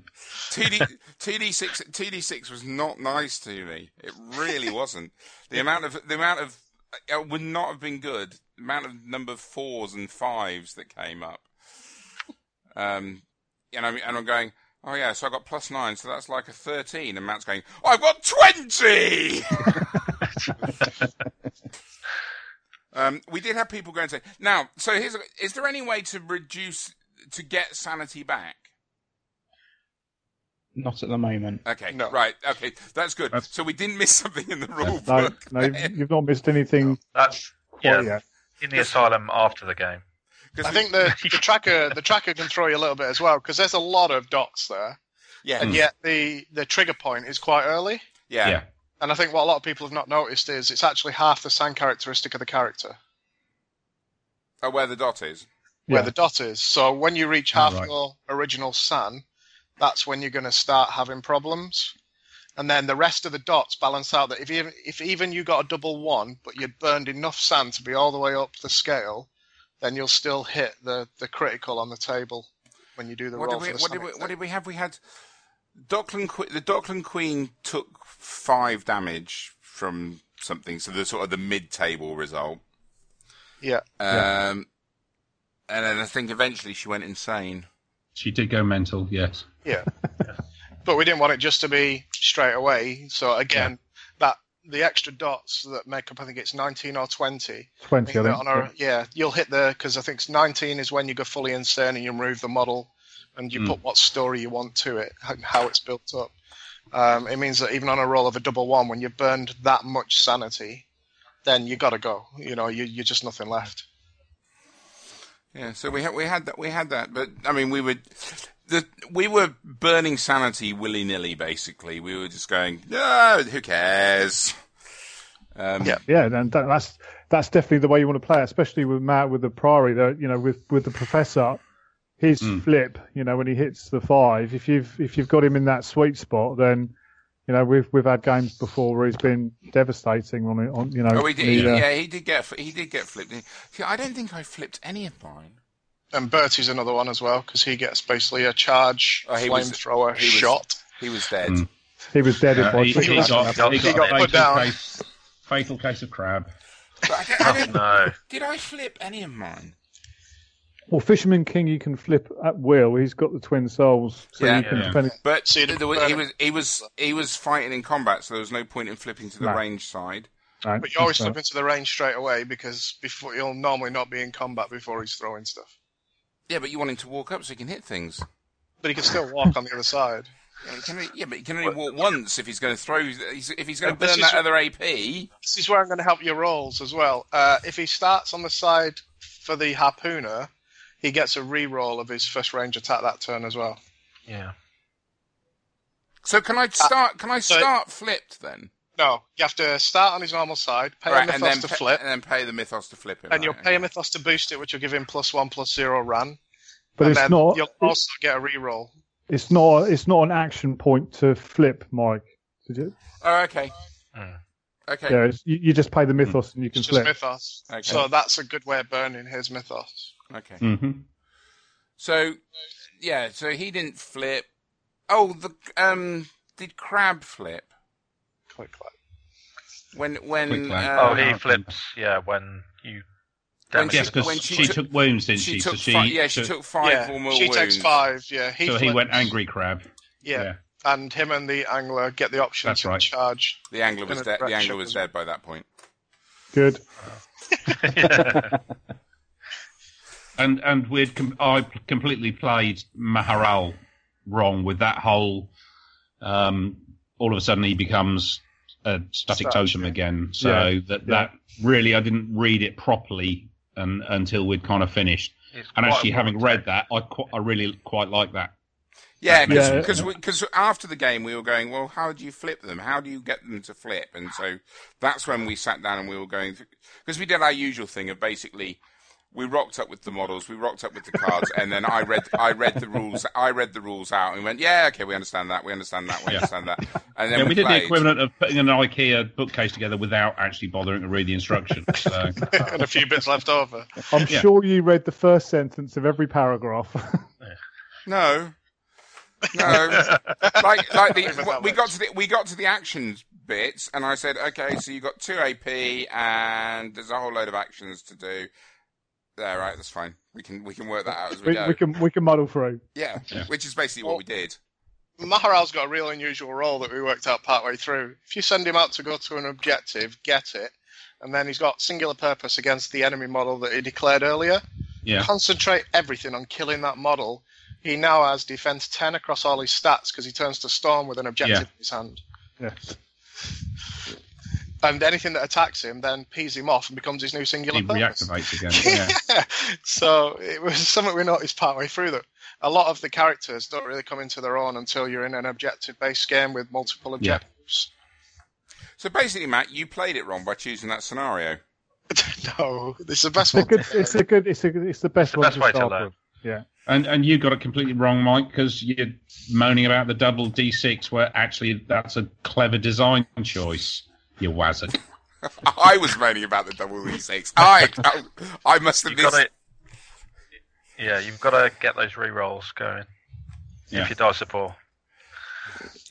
TD TD6 TD6 was not nice to me. It really wasn't. The amount of the amount of it would not have been good. The amount of number fours and fives that came up. Um, and I'm and I'm going. Oh yeah, so I got plus nine, so that's like a thirteen. And Matt's going, I've got twenty. um, we did have people going to say now. So here's: a, is there any way to reduce to get sanity back? Not at the moment. Okay, No. right. Okay, that's good. That's- so we didn't miss something in the rule No, book. no, you've not missed anything That's yeah yet. in the asylum after the game. 'Cause I we- think the, the tracker the tracker can throw you a little bit as well because there's a lot of dots there, yeah, and yet the the trigger point is quite early. yeah, Yeah. And I think what a lot of people have not noticed is it's actually half the san characteristic of the character Oh, where the dot is. where Yeah. the dot is. So when you reach half right. your original san, that's when you're going to start having problems. And then the rest of the dots balance out that if even if even you got a double one, but you'd burned enough san to be all the way up the scale, then you'll still hit the, the critical on the table when you do the What roll did, we, for the what, did we, what did we have? We had Dockland. The Dockland Queen took five damage from something, so the sort of the mid-table result. Yeah. Um, and then I think eventually she went insane. She did go mental, yes. Yeah. but we didn't want it just to be straight away. So again, that the extra dots that make up, I think it's 19 or 20. I 20, think I think. on a, yeah, you'll hit the because I think it's 19 is when you go fully insane and you remove the model and you Mm. put what story you want to it and how it's built up. Um, it means that even on a roll of a double one, when you've burned that much sanity, then you got to go. You know, you, you're just nothing left. Yeah, so we had we had that we had that, but I mean we were the we were burning sanity willy nilly. Basically, we were just going, no, who cares? Um, Yeah. Yeah, and that, that's that's definitely the way you want to play, it, especially with Matt with the Priory. That you know, with with the Professor, his Mm. flip, you know, when he hits the five, if you've if you've got him in that sweet spot, then you know we've we've had games before where he's been devastating on it. On you know, Oh, he did. the, he- uh, yeah, he did get he did get flipped. See, I don't think I flipped any of mine. And Bertie's another one as well because he gets basically a charge Oh, flamethrower he was- shot. He was dead. Mm. he was dead. Uh, if I he, think he got, he He got, got put fatal, down. case, fatal case of crab. But I, don't- I don't- No. did I flip any of mine? Well, Fisherman King, you can flip at will. He's got the twin souls, so Yeah. you can Yeah. depending- But So you there was, he was he was he was fighting in combat, so there was no point in flipping to the No. range side. Right, But you always flip into the range straight away because before you'll normally not be in combat before he's throwing stuff. Yeah, but you want him to walk up so he can hit things. But he can still walk on the other side. Yeah, he can only, yeah but he can only walk once if he's going to throw. If he's going to burn is- that other AP. This is where I'm going to help your rolls as well. Uh, if he starts on the side for the harpooner, he gets a re-roll of his first range attack that turn as well. Yeah. So can I start? Can I so- start flipped then? No, you have to start on his normal side, pay Right, a and mythos then to pa- flip, and then pay the mythos to flip him. and you'll right, pay a mythos to boost it, which will give him plus one, plus zero ran. but and it's then not. You'll also get a re-roll. It's not. It's not an action point to flip, Mike. Did you? Oh, okay. Mm. Okay. Yeah, you, you just pay the mythos and you can It's just flip. mythos. Okay. So that's a good way of burning his mythos. Okay. hmm So, yeah. So he didn't flip. Oh, the um, did Crab flip Click clack. when when uh, Oh, he flips. Yeah, when you When damage. she- Yes, because when she, she took- took wounds, didn't she she? took so she, fi- yeah she so, took five yeah, or more she wounds. takes five. Yeah, he so he went angry crab. Yeah. and him and the angler get the option That's to right. charge. The angler was dead. The angler was dead by that point. Good. yeah. And and we'd com- I completely played Maharal wrong with that whole. Um, all of a sudden, he becomes a static Static, totem yeah. again. So Yeah. that that really, I didn't read it properly and, until we'd kind of finished. It's And actually, a having vortex. read that, I qu- I really quite like that. Yeah, Yeah. because because after the game we were going, well, how do you flip them? How do you get them to flip? And so that's when we sat down and we were going because we did our usual thing of basically we rocked up with the models, we rocked up with the cards, and then I read I read the rules I read the rules out and we went, yeah, okay, we understand that, we understand that, we Yeah. understand that, and then Yeah, we, we did played. the equivalent of putting an IKEA bookcase together without actually bothering to read the instructions. So and a few bits left over. I'm Yeah. sure you read the first sentence of every paragraph. No. No, like like the we got to the we got to the actions bits, and I said, okay, so you've got two AP, and there's a whole load of actions to do. Yeah, right. That's fine. We can we can work that out as we, We, go. we can we can muddle through. Yeah, Yeah. which is basically what we did. Maharal's got a real unusual role that we worked out partway through. If you send him out to go to an objective, get it, and then he's got singular purpose against the enemy model that he declared earlier. Yeah. Concentrate everything on killing that model. He now has defense 10 across all his stats because he turns to storm with an objective Yeah. in his hand. Yeah. And anything that attacks him then pees him off and becomes his new singular He purpose. reactivates again. Yeah. so it was something we noticed partway through that a lot of the characters don't really come into their own until you're in an objective-based game with multiple Yeah. objectives. So basically, Matt, you played it wrong by choosing that scenario. no, this is the best It's a good. It's a good. It's a. good- It's the best the one best way to start learn. with. Yeah. And and you got it completely wrong, Mike, because you're moaning about the double D6, where actually that's a clever design choice. You wazzock. I was moaning about the double d6. I I must have You've got missed. to, yeah, you've got to get those re-rolls going. Yeah. If you die support.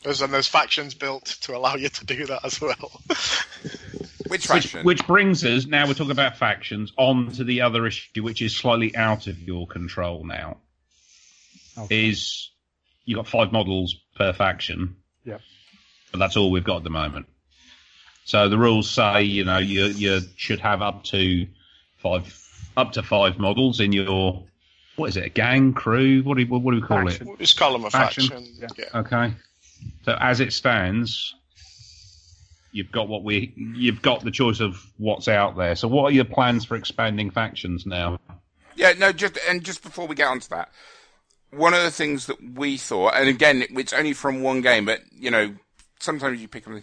There's, and there's factions built to allow you to do that as well. Which Which, faction? which brings us now we're talking about factions on to the other issue, which is slightly out of your control now. Okay. Is you've got five models per faction. Yep. But that's all we've got at the moment. So the rules say, you know, you you should have up to five up to five models in your what is it, a gang, crew? What do you, what do we call Faction. it? Just call them a Faction. faction. Yeah. Yeah. Okay. So as it stands, you've got what we you've got the choice of what's out there. So what are your plans for expanding factions now? Yeah, no, just and just before we get onto that, one of the things that we thought, and again, it's only from one game, but you know, sometimes you pick up.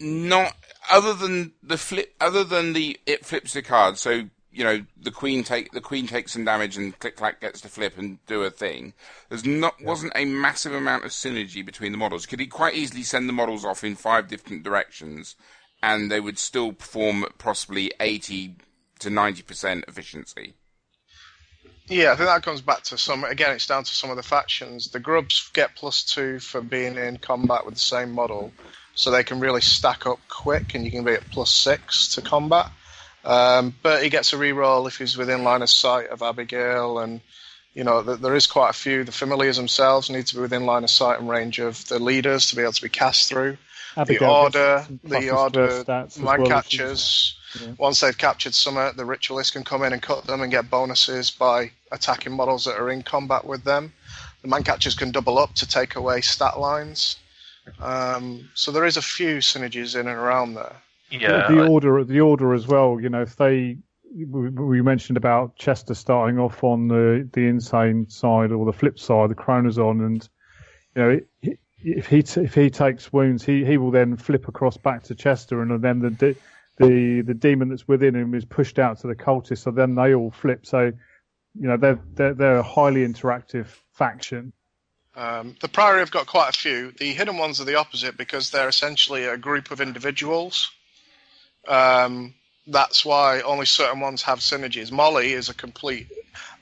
Not other than the flip, other than the it flips the card. So you know, the queen take the queen takes some damage, and click clack gets to flip and do a thing. There's not wasn't a massive amount of synergy between the models. Could he quite easily send the models off in five different directions, and they would still perform at possibly eighty to ninety percent efficiency. Yeah, I think that comes back to some. Again, it's down to some of the factions. The grubs get plus two for being in combat with the same model, so they can really stack up quick, and you can be at plus six to combat. Um, but he gets a reroll if he's within line of sight of Abigail, and you know th- there is quite a few. The familiars themselves need to be within line of sight and range of the leaders to be able to be cast through. the Abigail gets order, the order, man well, catchers. Yeah. Once they've captured some, the ritualists can come in and cut them and get bonuses by attacking models that are in combat with them. The man catchers can double up to take away stat lines. Um, so there is a few synergies in and around there. Yeah, the I- order, the order as well. You know, if they, we we mentioned about Chester starting off on the the insane side or the flip side, the Choronzon, and you know, if he t- if he takes wounds, he, he will then flip across back to Chester, and then the de- the the demon that's within him is pushed out to the cultist. So then they all flip. So you know, they're they're, they're a highly interactive faction. Um, the Priory have got quite a few. The hidden ones are the opposite because they're essentially a group of individuals. Um, that's why only certain ones have synergies. Molly is a complete.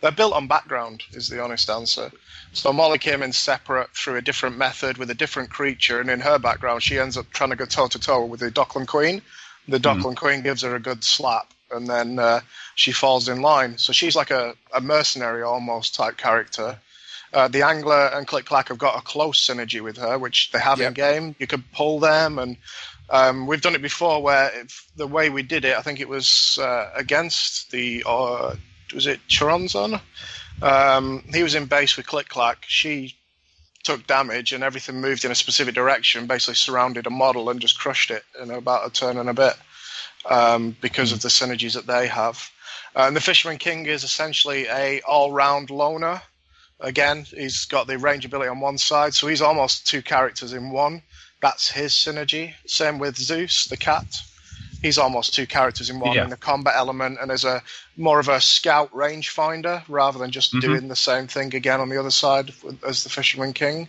They're built on background, is the honest answer. So Molly came in separate through a different method with a different creature, and in her background, she ends up trying to go toe to toe with the Dockland Queen. The Dockland Queen gives her a good slap, and then uh, she falls in line. So she's like a, a mercenary almost type character. Uh, the Angler and Click Clack have got a close synergy with her, which they have Yep. in game. You could pull them, and um, we've done it before. Where if the way we did it, I think it was uh, against the uh, was it Choronzon? Um, he was in base with Click Clack. She took damage, and everything moved in a specific direction. Basically, surrounded a model and just crushed it in about a turn and a bit um, because of the synergies that they have. Uh, and the Fisherman King is essentially a all-round loner. Again, he's got the range ability on one side, so he's almost two characters in one. That's his synergy. Same with Zeus, the cat. He's almost two characters in one Yeah. in the combat element, and as a more of a scout rangefinder rather than just Mhm. doing the same thing again on the other side as the Fisherman King.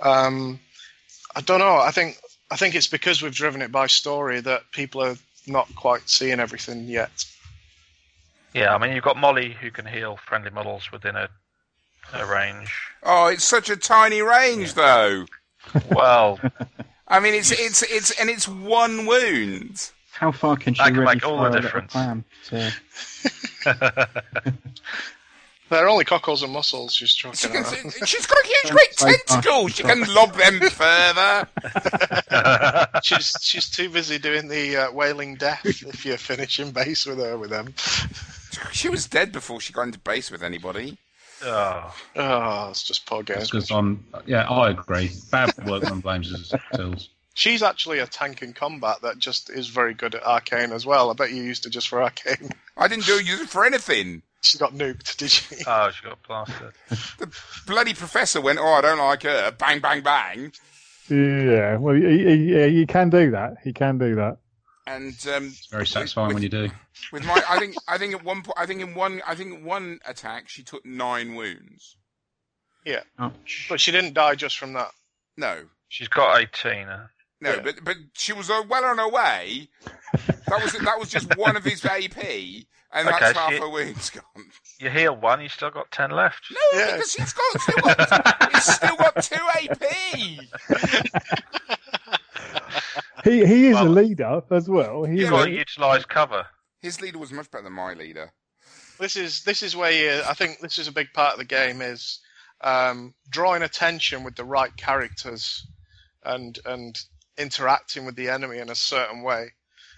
Um, I don't know. I think I think it's because we've driven it by story that people are not quite seeing everything yet. yeah. I mean, you've got Molly who can heal friendly models within a, a range. Oh, it's such a tiny range, though. Well, I mean, it's it's it's and it's one wound. How far can she That can really make all throw the a difference. clam to- They're only cockles and mussels she's She trucking can, around. she's got a huge, great So far. tentacles. She can lob them further. she's she's too busy doing the uh, wailing death if you're finishing base with her with them. She was dead before she got into base with anybody. Oh, Oh, it's just poor games. Because on, yeah, I agree. Bad workman blames his tools. She's actually a tank in combat that just is very good at arcane as well. I bet you used her just for arcane. I didn't do use it for anything. She got nuked, did she? oh, she got plastered. The bloody professor went, oh, I don't like her. Bang, bang, bang. Yeah, well, he, he, yeah, you can do that. He can do that. And um, It's very satisfying when you do. with my, I think, I think at one point, I think in one, I think in one attack she took nine wounds. Ouch. But she didn't die just from that. No, She's got 18. uh, no, Yeah. but but she was uh, well on her way. That was that was just one of his AP, and that's Okay, half she- her wounds gone. You heal one, you still got 10 left. No, Yeah. because she's got still got, he's still got two AP. He he is a leader as well. He You've got a- to utilise cover. His leader was much better than my leader. This is this is where you, I think this is a big part of the game is um, drawing attention with the right characters and and interacting with the enemy in a certain way.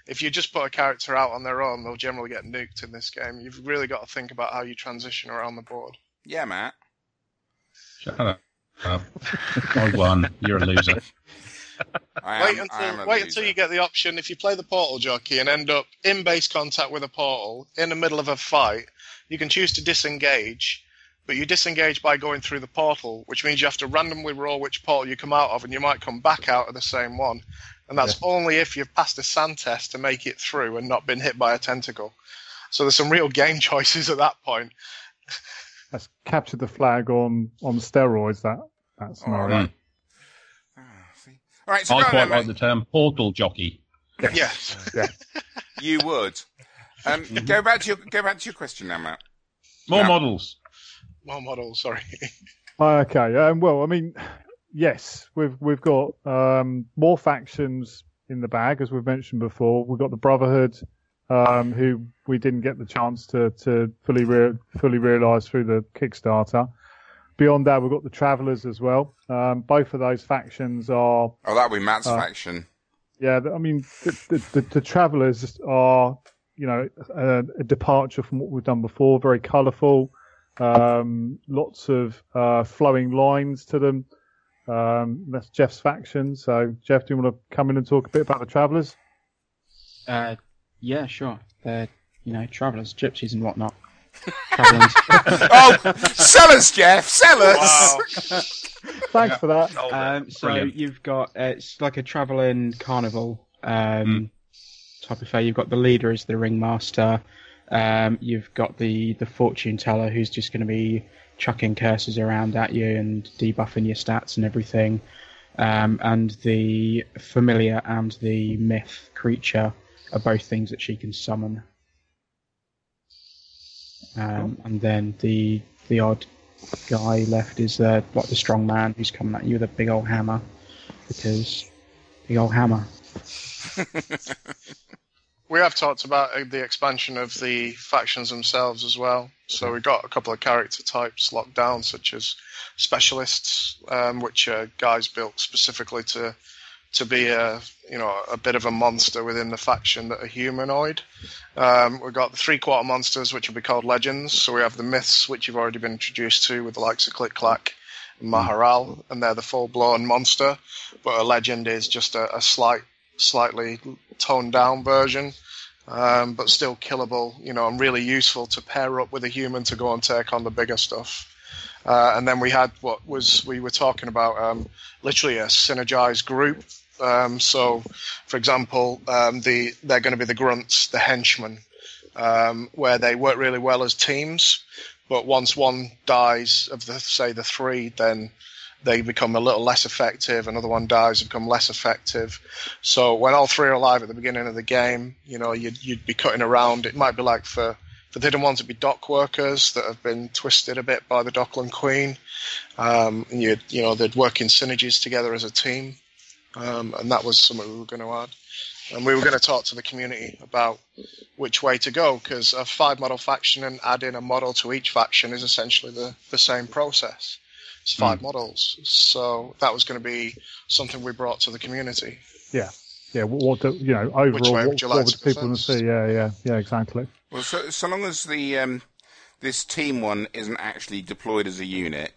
If you just put a character out on their own, they'll generally get nuked in this game. You've really got to think about how you transition around the board. Yeah, Matt. Shut up. I won. You're a loser. I wait am, I am until a wait until you get the option. If you play the portal jockey and end up in base contact with a portal in the middle of a fight, you can choose to disengage, but you disengage by going through the portal, which means you have to randomly roll which portal you come out of, and you might come back out of the same one. And that's only if you've passed a san test to make it through and not been hit by a tentacle. So there's some real game choices at that point. that's captured the flag on on steroids. That that scenario. Mm. See. All right, so I quite like the term portal jockey. Yes. You would. Um, Go back to your go back to your question now, Matt. More Yeah. models. More models, sorry. Okay. Um, well, I mean, yes, we've we've got um, more factions in the bag, as we've mentioned before. We've got the Brotherhood, um, who we didn't get the chance to to fully re- fully realise through the Kickstarter. Beyond that, we've got the Travellers as well. Um, both of those factions are Oh, that'll be Matt's Uh, faction. yeah, I mean, the, the, the, the Travellers are, you know, a, a departure from what we've done before. Very colourful, um, lots of uh, flowing lines to them. Um, that's Jeff's faction. So, Jeff, do you want to come in and talk a bit about the Travellers? Uh, yeah, sure. They're, you know, travellers, gypsies and whatnot. Travelling. oh, sell us, Jeff. Sell us. Wow. Thanks for that. Sold. Um, so Brilliant. you've got uh, it's like a travelling carnival um, type of fair. You've got the leader as the ringmaster. Um, you've got the the fortune teller who's just going to be chucking curses around at you and debuffing your stats and everything. Um, and the familiar and the myth creature are both things that she can summon. Um, and then the the odd guy left is uh, like the strong man who's coming at you with a big old hammer because big old hammer. We have talked about uh, the expansion of the factions themselves as well. So we've got a couple of character types locked down, such as specialists, um, which are guys built specifically to to be a you know a bit of a monster within the faction that are humanoid. Um, we've got the three quarter monsters, which will be called legends. So we have the myths, which you've already been introduced to with the likes of Click Clack Maharal, and they're the full blown monster. But a legend is just a, a slight slightly toned down version, um, but still killable, you know, and really useful to pair up with a human to go and take on the bigger stuff. Uh, and then we had what was we were talking about, um, literally a synergized group. Um, so, for example, um, the they're going to be the grunts, the henchmen, um, where they work really well as teams. But once one dies of the say the three, then they become a little less effective. Another one dies, become less effective. So when all three are alive at the beginning of the game, you know, you'd, you'd be cutting around. It might be like for, for the hidden ones, it'd be dock workers that have been twisted a bit by the Dockland Queen. Um, and you'd, you know, they'd work in synergies together as a team. Um, and that was something we were going to add. And we were going to talk to the community about which way to go because a five model faction and adding a model to each faction is essentially the, the same process. It's five models, so that was going to be something we brought to the community. Yeah, yeah. What, what the, you know, overall, way what, would you what like would to people want to see? Yeah, yeah, yeah. Exactly. Well, so, so long as the um, this team one isn't actually deployed as a unit,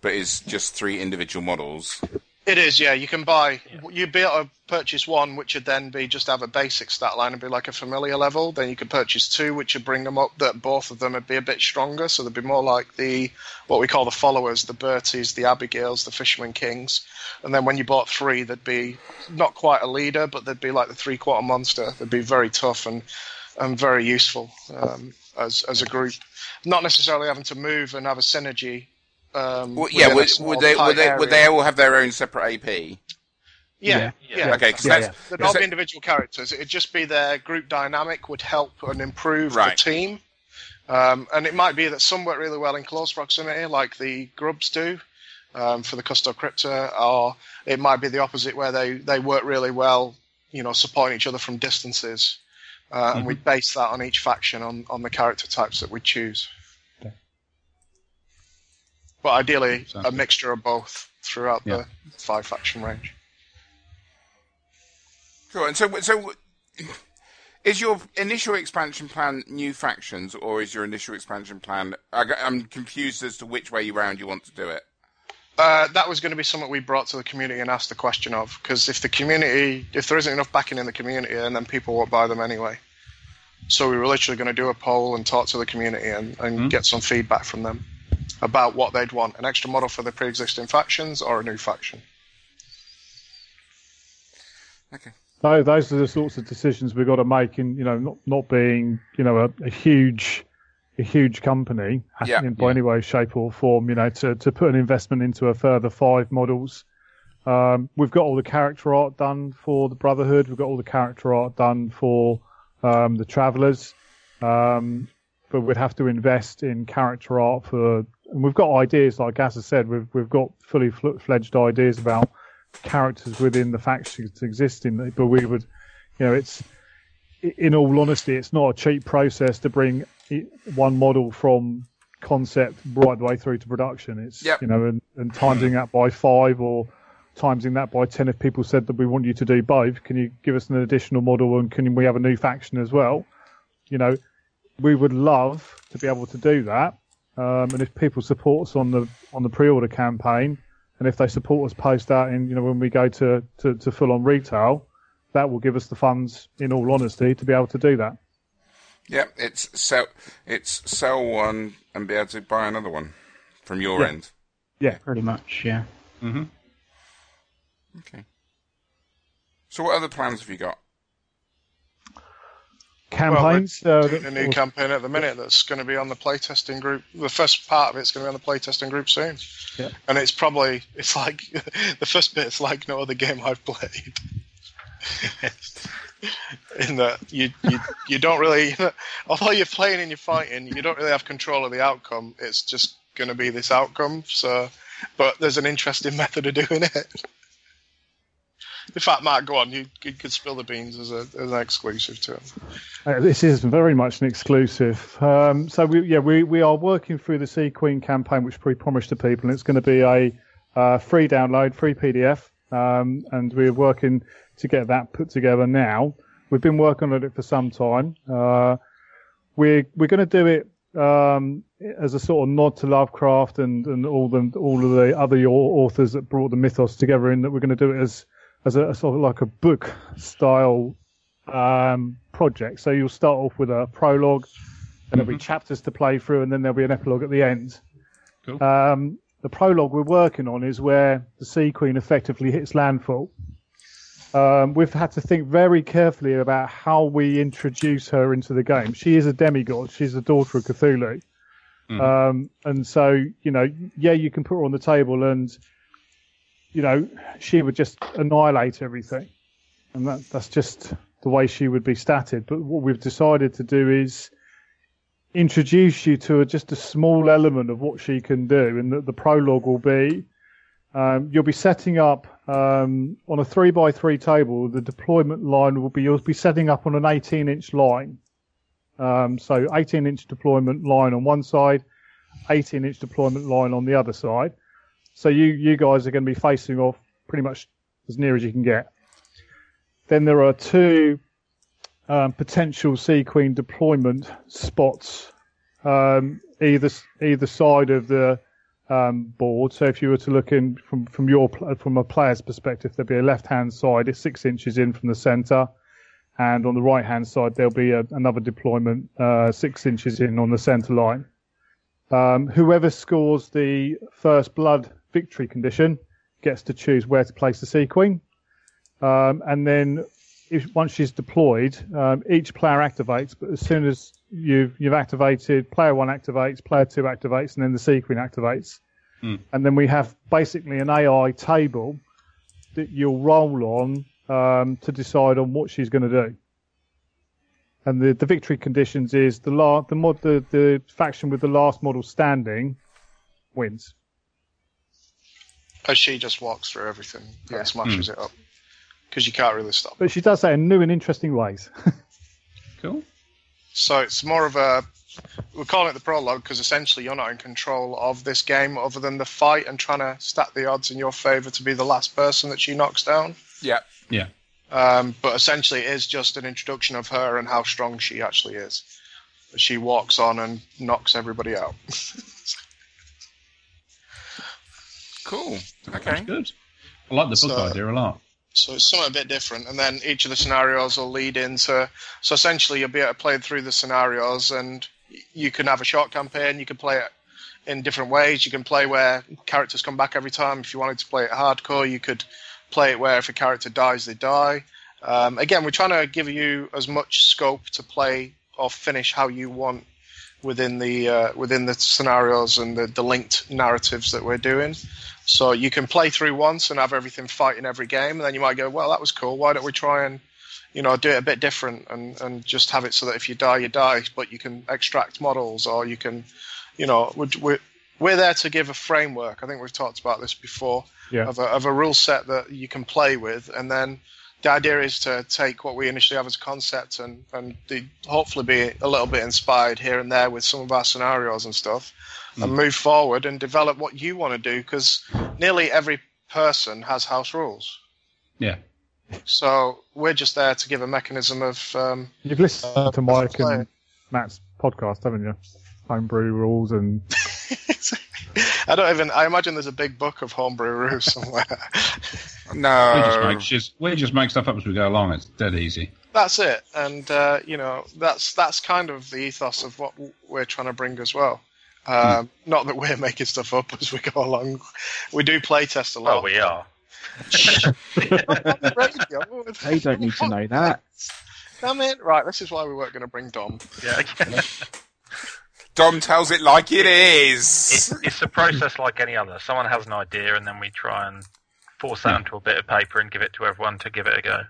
but is just three individual models. It is, yeah. You can buy. You'd be able to purchase one, which would then be just have a basic stat line and be like a familiar level. Then you could purchase two, which would bring them up. That both of them would be a bit stronger, so they'd be more like the what we call the followers, the Berties, the Abigails, the Fisherman Kings. And then when you bought three, they'd be not quite a leader, but they'd be like the three quarter monster. They'd be very tough and and very useful um, as as a group. Not necessarily having to move and have a synergy. Um, Well, yeah, would, would they would they would they all have their own separate AP? Yeah, Yeah. yeah. Okay, because Yeah, that's They'd because all individual characters. It'd just be their group dynamic would help and improve Right. the team. Um, and it might be that some work really well in close proximity, like the grubs do um, for the Custo Crypta, or it might be the opposite, where they, they work really well, you know, supporting each other from distances. Uh, And we'd base that on each faction on, on the character types that we choose. Okay. But ideally, Sounds a good. mixture of both throughout Yeah. the five faction range. Sure. And so, so is your initial expansion plan new factions, or is your initial expansion plan? I, am confused as to which way round you want to do it. Uh, that was going to be something we brought to the community and asked the question of because if the community, if there isn't enough backing in the community, and then people won't buy them anyway. So we were literally going to do a poll and talk to the community and, and get some feedback from them about what they'd want: an extra model for the pre-existing factions or a new faction. Okay. So those are the sorts of decisions we've got to make in, you know, not, not being, you know, a, a huge, a huge company Yeah. in by any way, shape or form, you know, to, to put an investment into a further five models. Um, we've got all the character art done for the Brotherhood. We've got all the character art done for um, the Travelers. Um, but we'd have to invest in character art for, and we've got ideas, like Gaz has said, we've, we've got fully fl- fledged ideas about characters within the factions existing, but we would, you know, it's in all honesty, it's not a cheap process to bring one model from concept right the way through to production. It's Yep. you know, and, and timesing that by five or timesing that by ten. If people said that we want you to do both, can you give us an additional model and can we have a new faction as well? You know, we would love to be able to do that. Um, and if people support us on the on the pre-order campaign, and if they support us post that in, you know, when we go to, to, to full on retail, that will give us the funds, in all honesty, to be able to do that. Yeah, it's sell it's sell one and be able to buy another one from your Yeah. end. Yeah. Pretty much, yeah. Mm-hmm. Okay. So what other plans have you got? Campaigns. uh, Doing a new campaign at the minute that's going to be on the playtesting group. The first part of it's going to be on the playtesting group soon. Yeah. And it's probably it's like the first bit. bit's like no other game I've played. In that you, you you don't really although you're playing and you're fighting, you don't really have control of the outcome. It's just going to be this outcome. So, but there's an interesting method of doing it. In fact, Mark, go on. You, you could spill the beans as, a, as an exclusive to it. Uh, this is very much an exclusive. Um, so we, yeah, we, we are working through the Sea Queen campaign, which we promised to people, and it's going to be a uh, free download, free PDF, um, and we're working to get that put together now. We've been working on it for some time. Uh, we're we're going to do it um, as a sort of nod to Lovecraft and, and all the all of the other authors that brought the mythos together. In that we're going to do it as as a, sort of like a book style um, project. So you'll start off with a prologue, and there'll be chapters to play through, and then there'll be an epilogue at the end. Cool. Um, the prologue we're working on is where the Sea Queen effectively hits landfall. Um, we've had to think very carefully about how we introduce her into the game. She is a demigod. She's the daughter of Cthulhu. Um, and so, you know, yeah, you can put her on the table and, you know, she would just annihilate everything. And that, that's just the way she would be statted. But what we've decided to do is introduce you to a, just a small element of what she can do. And that the prologue will be um, you'll be setting up um, on a three by three table. The deployment line will be you'll be setting up on an 18 inch line. Um, so 18 inch deployment line on one side, 18 inch deployment line on the other side. So you you guys are going to be facing off pretty much as near as you can get. Then there are two um, potential Sea Queen deployment spots um, either either side of the um, board. So if you were to look in from from your from a player's perspective, there'd be a left hand side, it's six inches in from the centre, and on the right hand side there'll be a, another deployment uh, six inches in on the centre line. Um, whoever scores the first blood victory condition gets to choose where to place the Sea Queen, um, and then if, once she's deployed, um, each player activates. But as soon as you've you've activated, player one activates, player two activates, and then the Sea Queen activates. Hmm. And then we have basically an AI table that you'll roll on um, to decide on what she's going to do. And the, the victory conditions is the la- the mod the, the faction with the last model standing wins. As she just walks through everything and smashes it up. Because you can't really stop. But she does that in new and interesting ways. Cool. So it's more of a. We're calling it the prologue because essentially you're not in control of this game other than the fight and trying to stack the odds in your favour to be the last person that she knocks down. Yeah. Yeah. Um, but essentially, it is just an introduction of her and how strong she actually is. She walks on and knocks everybody out. Cool. Okay. good. I like the book So- idea a lot. So it's something a bit different, and then each of the scenarios will lead into. So essentially, you'll be able to play through the scenarios, and you can have a short campaign. You can play it in different ways. You can play where characters come back every time. If you wanted to play it hardcore, you could play it where if a character dies, they die. Um, again, we're trying to give you as much scope to play or finish how you want within the uh, within the scenarios and the, the linked narratives that we're doing. So you can play through once and have everything fight in every game, and then you might go, well, that was cool. Why don't we try and you know do it a bit different and, and just have it so that if you die, you die, but you can extract models or you can, you know, we're, we're, we're there to give a framework. I think we've talked about this before Yeah. of a, of a rule set that you can play with, and then the idea is to take what we initially have as a concept and and the, hopefully be a little bit inspired here and there with some of our scenarios and stuff, and move forward and develop what you want to do because nearly every person has house rules. Yeah. So we're just there to give a mechanism of um, You've listened Uh, to Mike and Matt's podcast, haven't you? Homebrew rules and I don't even. I imagine there's a big book of homebrew rules somewhere. We just No. make just we just make stuff up as we go along. It's dead easy. that's it, and uh, you know that's that's kind of the ethos of what we're trying to bring as well. Um, Not that we're making stuff up as we go along. We do play test a Well, lot. we are. They don't need to know that. Damn it! Right, this is why we weren't going to bring Dom. Yeah. Dom tells it like it is. it's, it's a process like any other. Someone has an idea, and then we try and force hmm. that onto a bit of paper and give it to everyone to give it a go.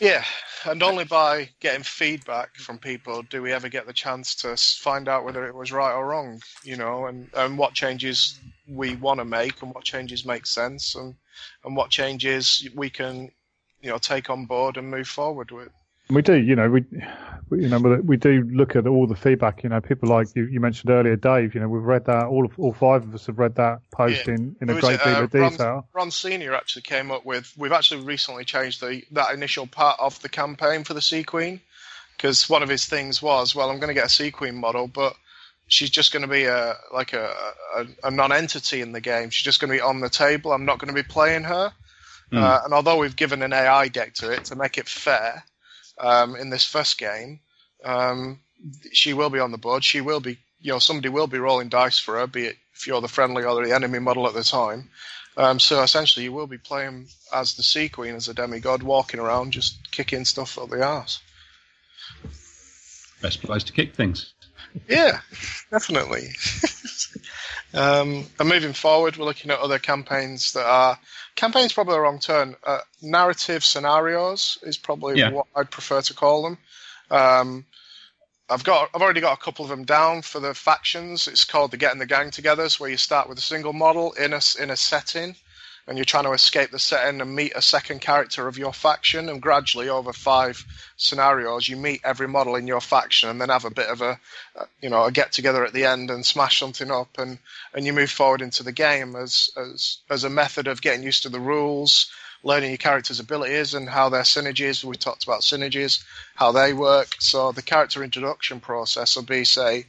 Yeah, and only by getting feedback from people do we ever get the chance to find out whether it was right or wrong, you know, and, and what changes we want to make and what changes make sense and, and what changes we can, you know, take on board and move forward with. We do, you know, we, we you know, we- we do look at all the feedback. You know, people like you, you mentioned earlier, Dave. You know, we've read that. All of all five of us have read that post Yeah. in, in a great it? deal Uh, of detail. Ron Senior actually came up with. We've actually recently changed the that initial part of the campaign for the Sea Queen because one of his things was, well, I'm going to get a Sea Queen model, but she's just going to be a like a, a, a non-entity in the game. She's just going to be on the table. I'm not going to be playing her. Hmm. Uh, and although we've given an AI deck to it to make it fair um, in this first game, um, she will be on the board. She will be, you know, somebody will be rolling dice for her, be it if you're the friendly or the enemy model at the time. Um, so essentially, you will be playing as the Sea Queen, as a demigod, walking around just kicking stuff up the arse. Best place to kick things. Yeah, definitely. um, and moving forward, we're looking at other campaigns that are campaigns. Probably the wrong term. Uh, narrative scenarios is probably Yeah. what I'd prefer to call them. Um, I've got, I've already got a couple of them down for the factions. It's called the Getting the Gang Together, where you start with a single model in a in a setting, and you're trying to escape the setting and meet a second character of your faction. And gradually, over five scenarios, you meet every model in your faction, and then have a bit of a, uh, you know, a get together at the end and smash something up, and and you move forward into the game as as as a method of getting used to the rules. Learning your character's abilities and how their synergies. We talked about synergies, how they work. So the character introduction process will be, say,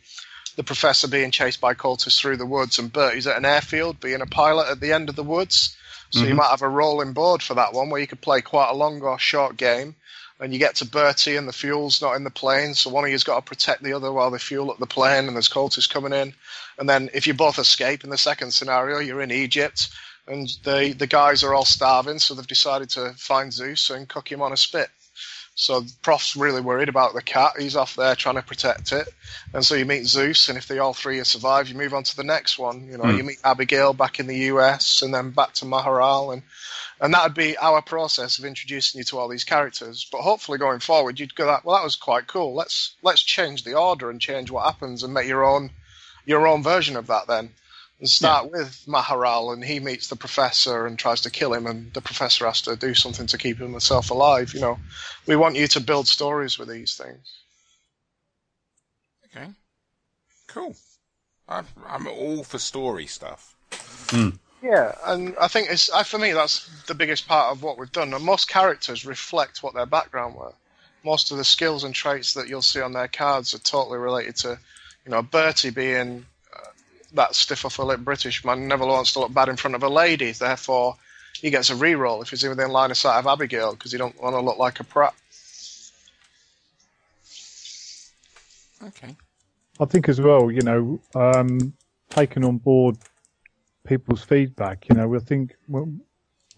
the professor being chased by cultists through the woods, and Bertie's at an airfield being a pilot at the end of the woods. So you mhm. might have a rolling board for that one where you could play quite a long or short game. And you get to Bertie and the fuel's not in the plane, so one of you's got to protect the other while they fuel up the plane and there's cultists coming in. And then if you both escape in the second scenario, you're in Egypt and the, the guys are all starving, so they've decided to find Zeus and cook him on a spit. So prof's really worried about the cat. He's off there trying to protect it. And so you meet Zeus, and if they all three survive, you move on to the next one. You know, hmm. you meet Abigail back in the US, and then back to Maharal, and and that would be our process of introducing you to all these characters. But hopefully, going forward, you'd go that well, that was quite cool. Let's let's change the order and change what happens, and make your own your own version of that then. And start with Maharal, and he meets the professor and tries to kill him, and the professor has to do something to keep himself alive. You know, we want you to build stories with these things. Okay. Cool. I'm, I'm all for story stuff. Hmm. Yeah, and I think it's for me that's the biggest part of what we've done. And most characters reflect what their background were. Most of the skills and traits that you'll see on their cards are totally related to, you know, Bertie being that stiff upper lip British man never wants to look bad in front of a lady. Therefore, he gets a re-roll if he's within line of sight of Abigail because he don't want to look like a prat. Okay. I think as well, you know, um, taking on board people's feedback, you know, we think, well,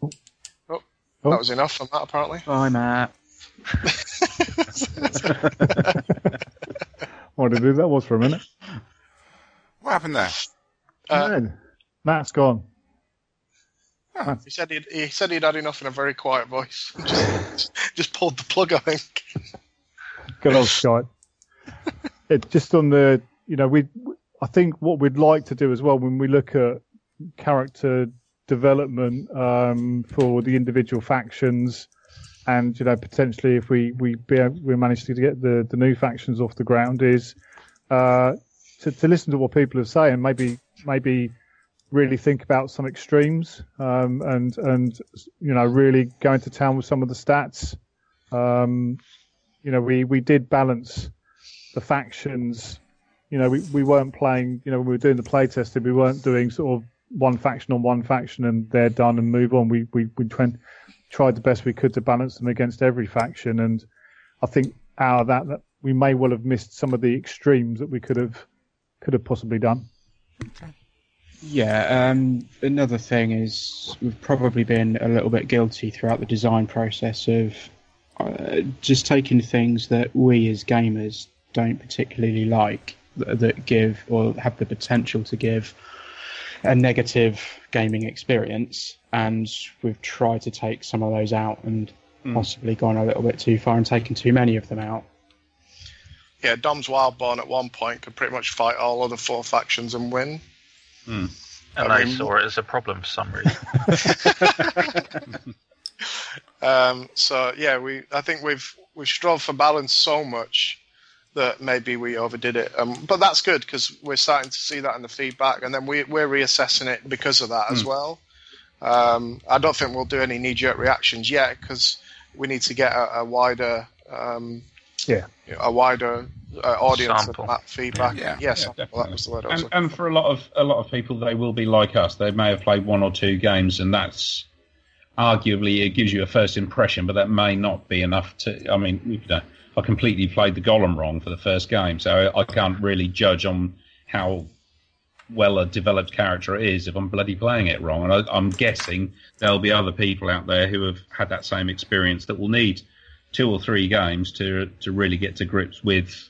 Oh, Oh. that was enough on that apparently. Bye, Matt. what did that was for a minute. What happened there? Uh, Man, Matt's gone. He said he'd, he said he'd had enough in a very quiet voice. just, just pulled the plug, I think. Good old Skype. it just on the, you know, we, I think what we'd like to do as well when we look at character development um, for the individual factions, and you know, potentially if we we be able, we manage to get the the new factions off the ground, is uh, to to listen to what people are saying, maybe maybe really think about some extremes um, and and you know really go into town with some of the stats. Um, you know, we, we did balance the factions. You know, we, we weren't playing, you know, when we were doing the play testing, we weren't doing sort of one faction on one faction and they're done and move on. We, we, we tried the best we could to balance them against every faction. And I think out of that, that we may well have missed some of the extremes that we could have, could have possibly done. Yeah, um, another thing is we've probably been a little bit guilty throughout the design process of uh, just taking things that we as gamers don't particularly like, that, that give or have the potential to give a negative gaming experience, and we've tried to take some of those out and possibly gone a little bit too far and taken too many of them out. Yeah, Dom's Wildborn at one point could pretty much fight all other four factions and win. And I they mean- saw it as a problem for some reason. Um, so yeah, we I think we've we've strove for balance so much that maybe we overdid it. Um, but that's good because we're starting to see that in the feedback, and then we we're reassessing it because of that as well. Um, I don't think we'll do any knee jerk reactions yet because we need to get a, a wider um, Yeah. a wider uh, audience Sample. of that feedback. Yeah. yes, Yeah, that was the word I was And, looking and for a lot of a lot of people, they will be like us. They may have played one or two games, and that's arguably it gives you a first impression, but that may not be enough to. I mean, you know, I completely played the Golem wrong for the first game, so I can't really judge on how well a developed character it is if I'm bloody playing it wrong. And I, I'm guessing there'll be other people out there who have had that same experience that will need two or three games to to really get to grips with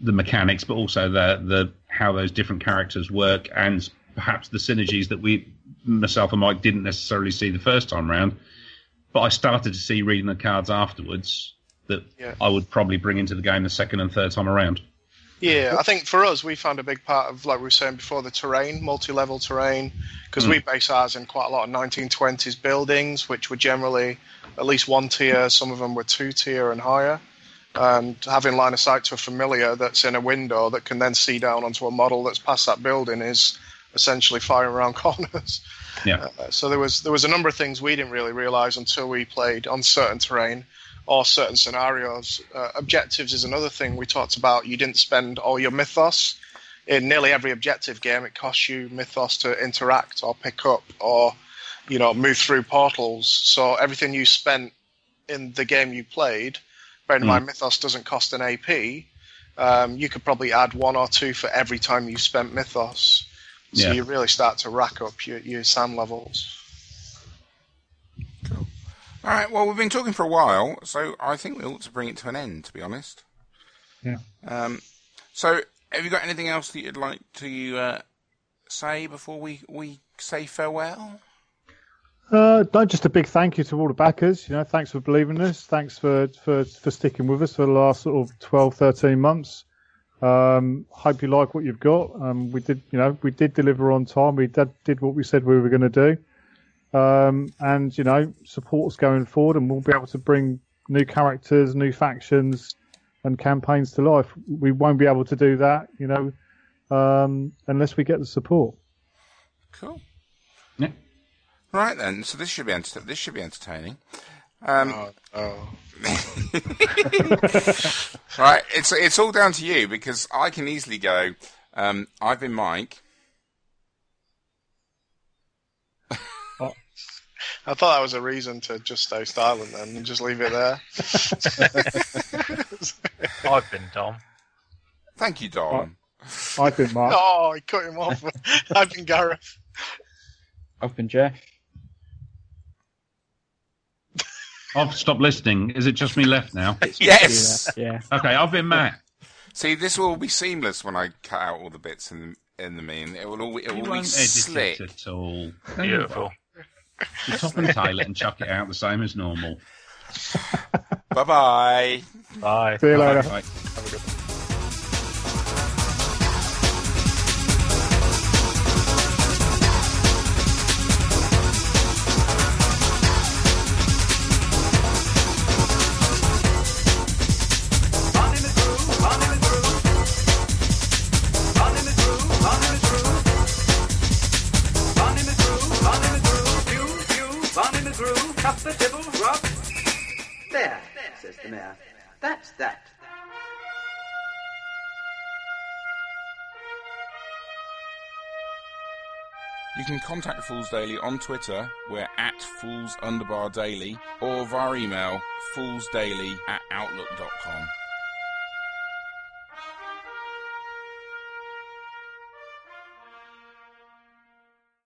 the mechanics, but also the the how those different characters work, and perhaps the synergies that we, myself and Mike, didn't necessarily see the first time round. But I started to see reading the cards afterwards that Yeah. I would probably bring into the game the second and third time around. Yeah, I think for us, we found a big part of, like we were saying before, the terrain, multi-level terrain, because Hmm. we base ours in quite a lot of 1920s buildings, which were generally at least one tier. Some of them were two tier and higher. And having line of sight to a familiar that's in a window that can then see down onto a model that's past that building is essentially firing around corners. Yeah. Uh, so there was there was a number of things we didn't really realize until we played on certain terrain or certain scenarios. Uh, objectives is another thing we talked about. You didn't spend all your mythos in nearly every objective game. It costs you mythos to interact or pick up or you know move through portals. So everything you spent in the game you played, bearing in Mm. mind mythos doesn't cost an AP. Um, you could probably add one or two for every time you spent mythos. So Yeah. you really start to rack up your, your san levels. All right. Well, we've been talking for a while, so I think we ought to bring it to an end. To be honest. Yeah. Um. So, have you got anything else that you'd like to uh, say before we we say farewell? Uh, just a big thank you to all the backers. You know, thanks for believing us. Thanks for, for, for sticking with us for the last sort of 12, 13 months. Um, hope you like what you've got. Um, we did, you know, we did deliver on time. We did, did what we said we were going to do. Um, and you know, support us going forward, and we'll be able to bring new characters, new factions, and campaigns to life. We won't be able to do that, you know, um, unless we get the support. Cool. Yeah. Right then. So this should be enter- this should be entertaining. Um, Oh, oh. Right, it's it's all down to you because I can easily go. Um, I've been Mike. I thought that was a reason to just stay silent then and just leave it there. I've been Dom. Thank you, Dom. I've been Mark. oh, he cut him off. I've been Gareth. I've been Jeff. I've stopped listening. Is it just me left now? Yes. Yeah. Okay, I've been Matt. See, this will be seamless when I cut out all the bits in the in the mean. It will all it will be won't edit slick. it at all. Beautiful. You top and tail it and chuck it out the same as normal. Bye bye. Bye. See you later. Right. Can contact Fools Daily on Twitter. We're at Fools Underbar Daily or via email foolsdaily at outlook.com.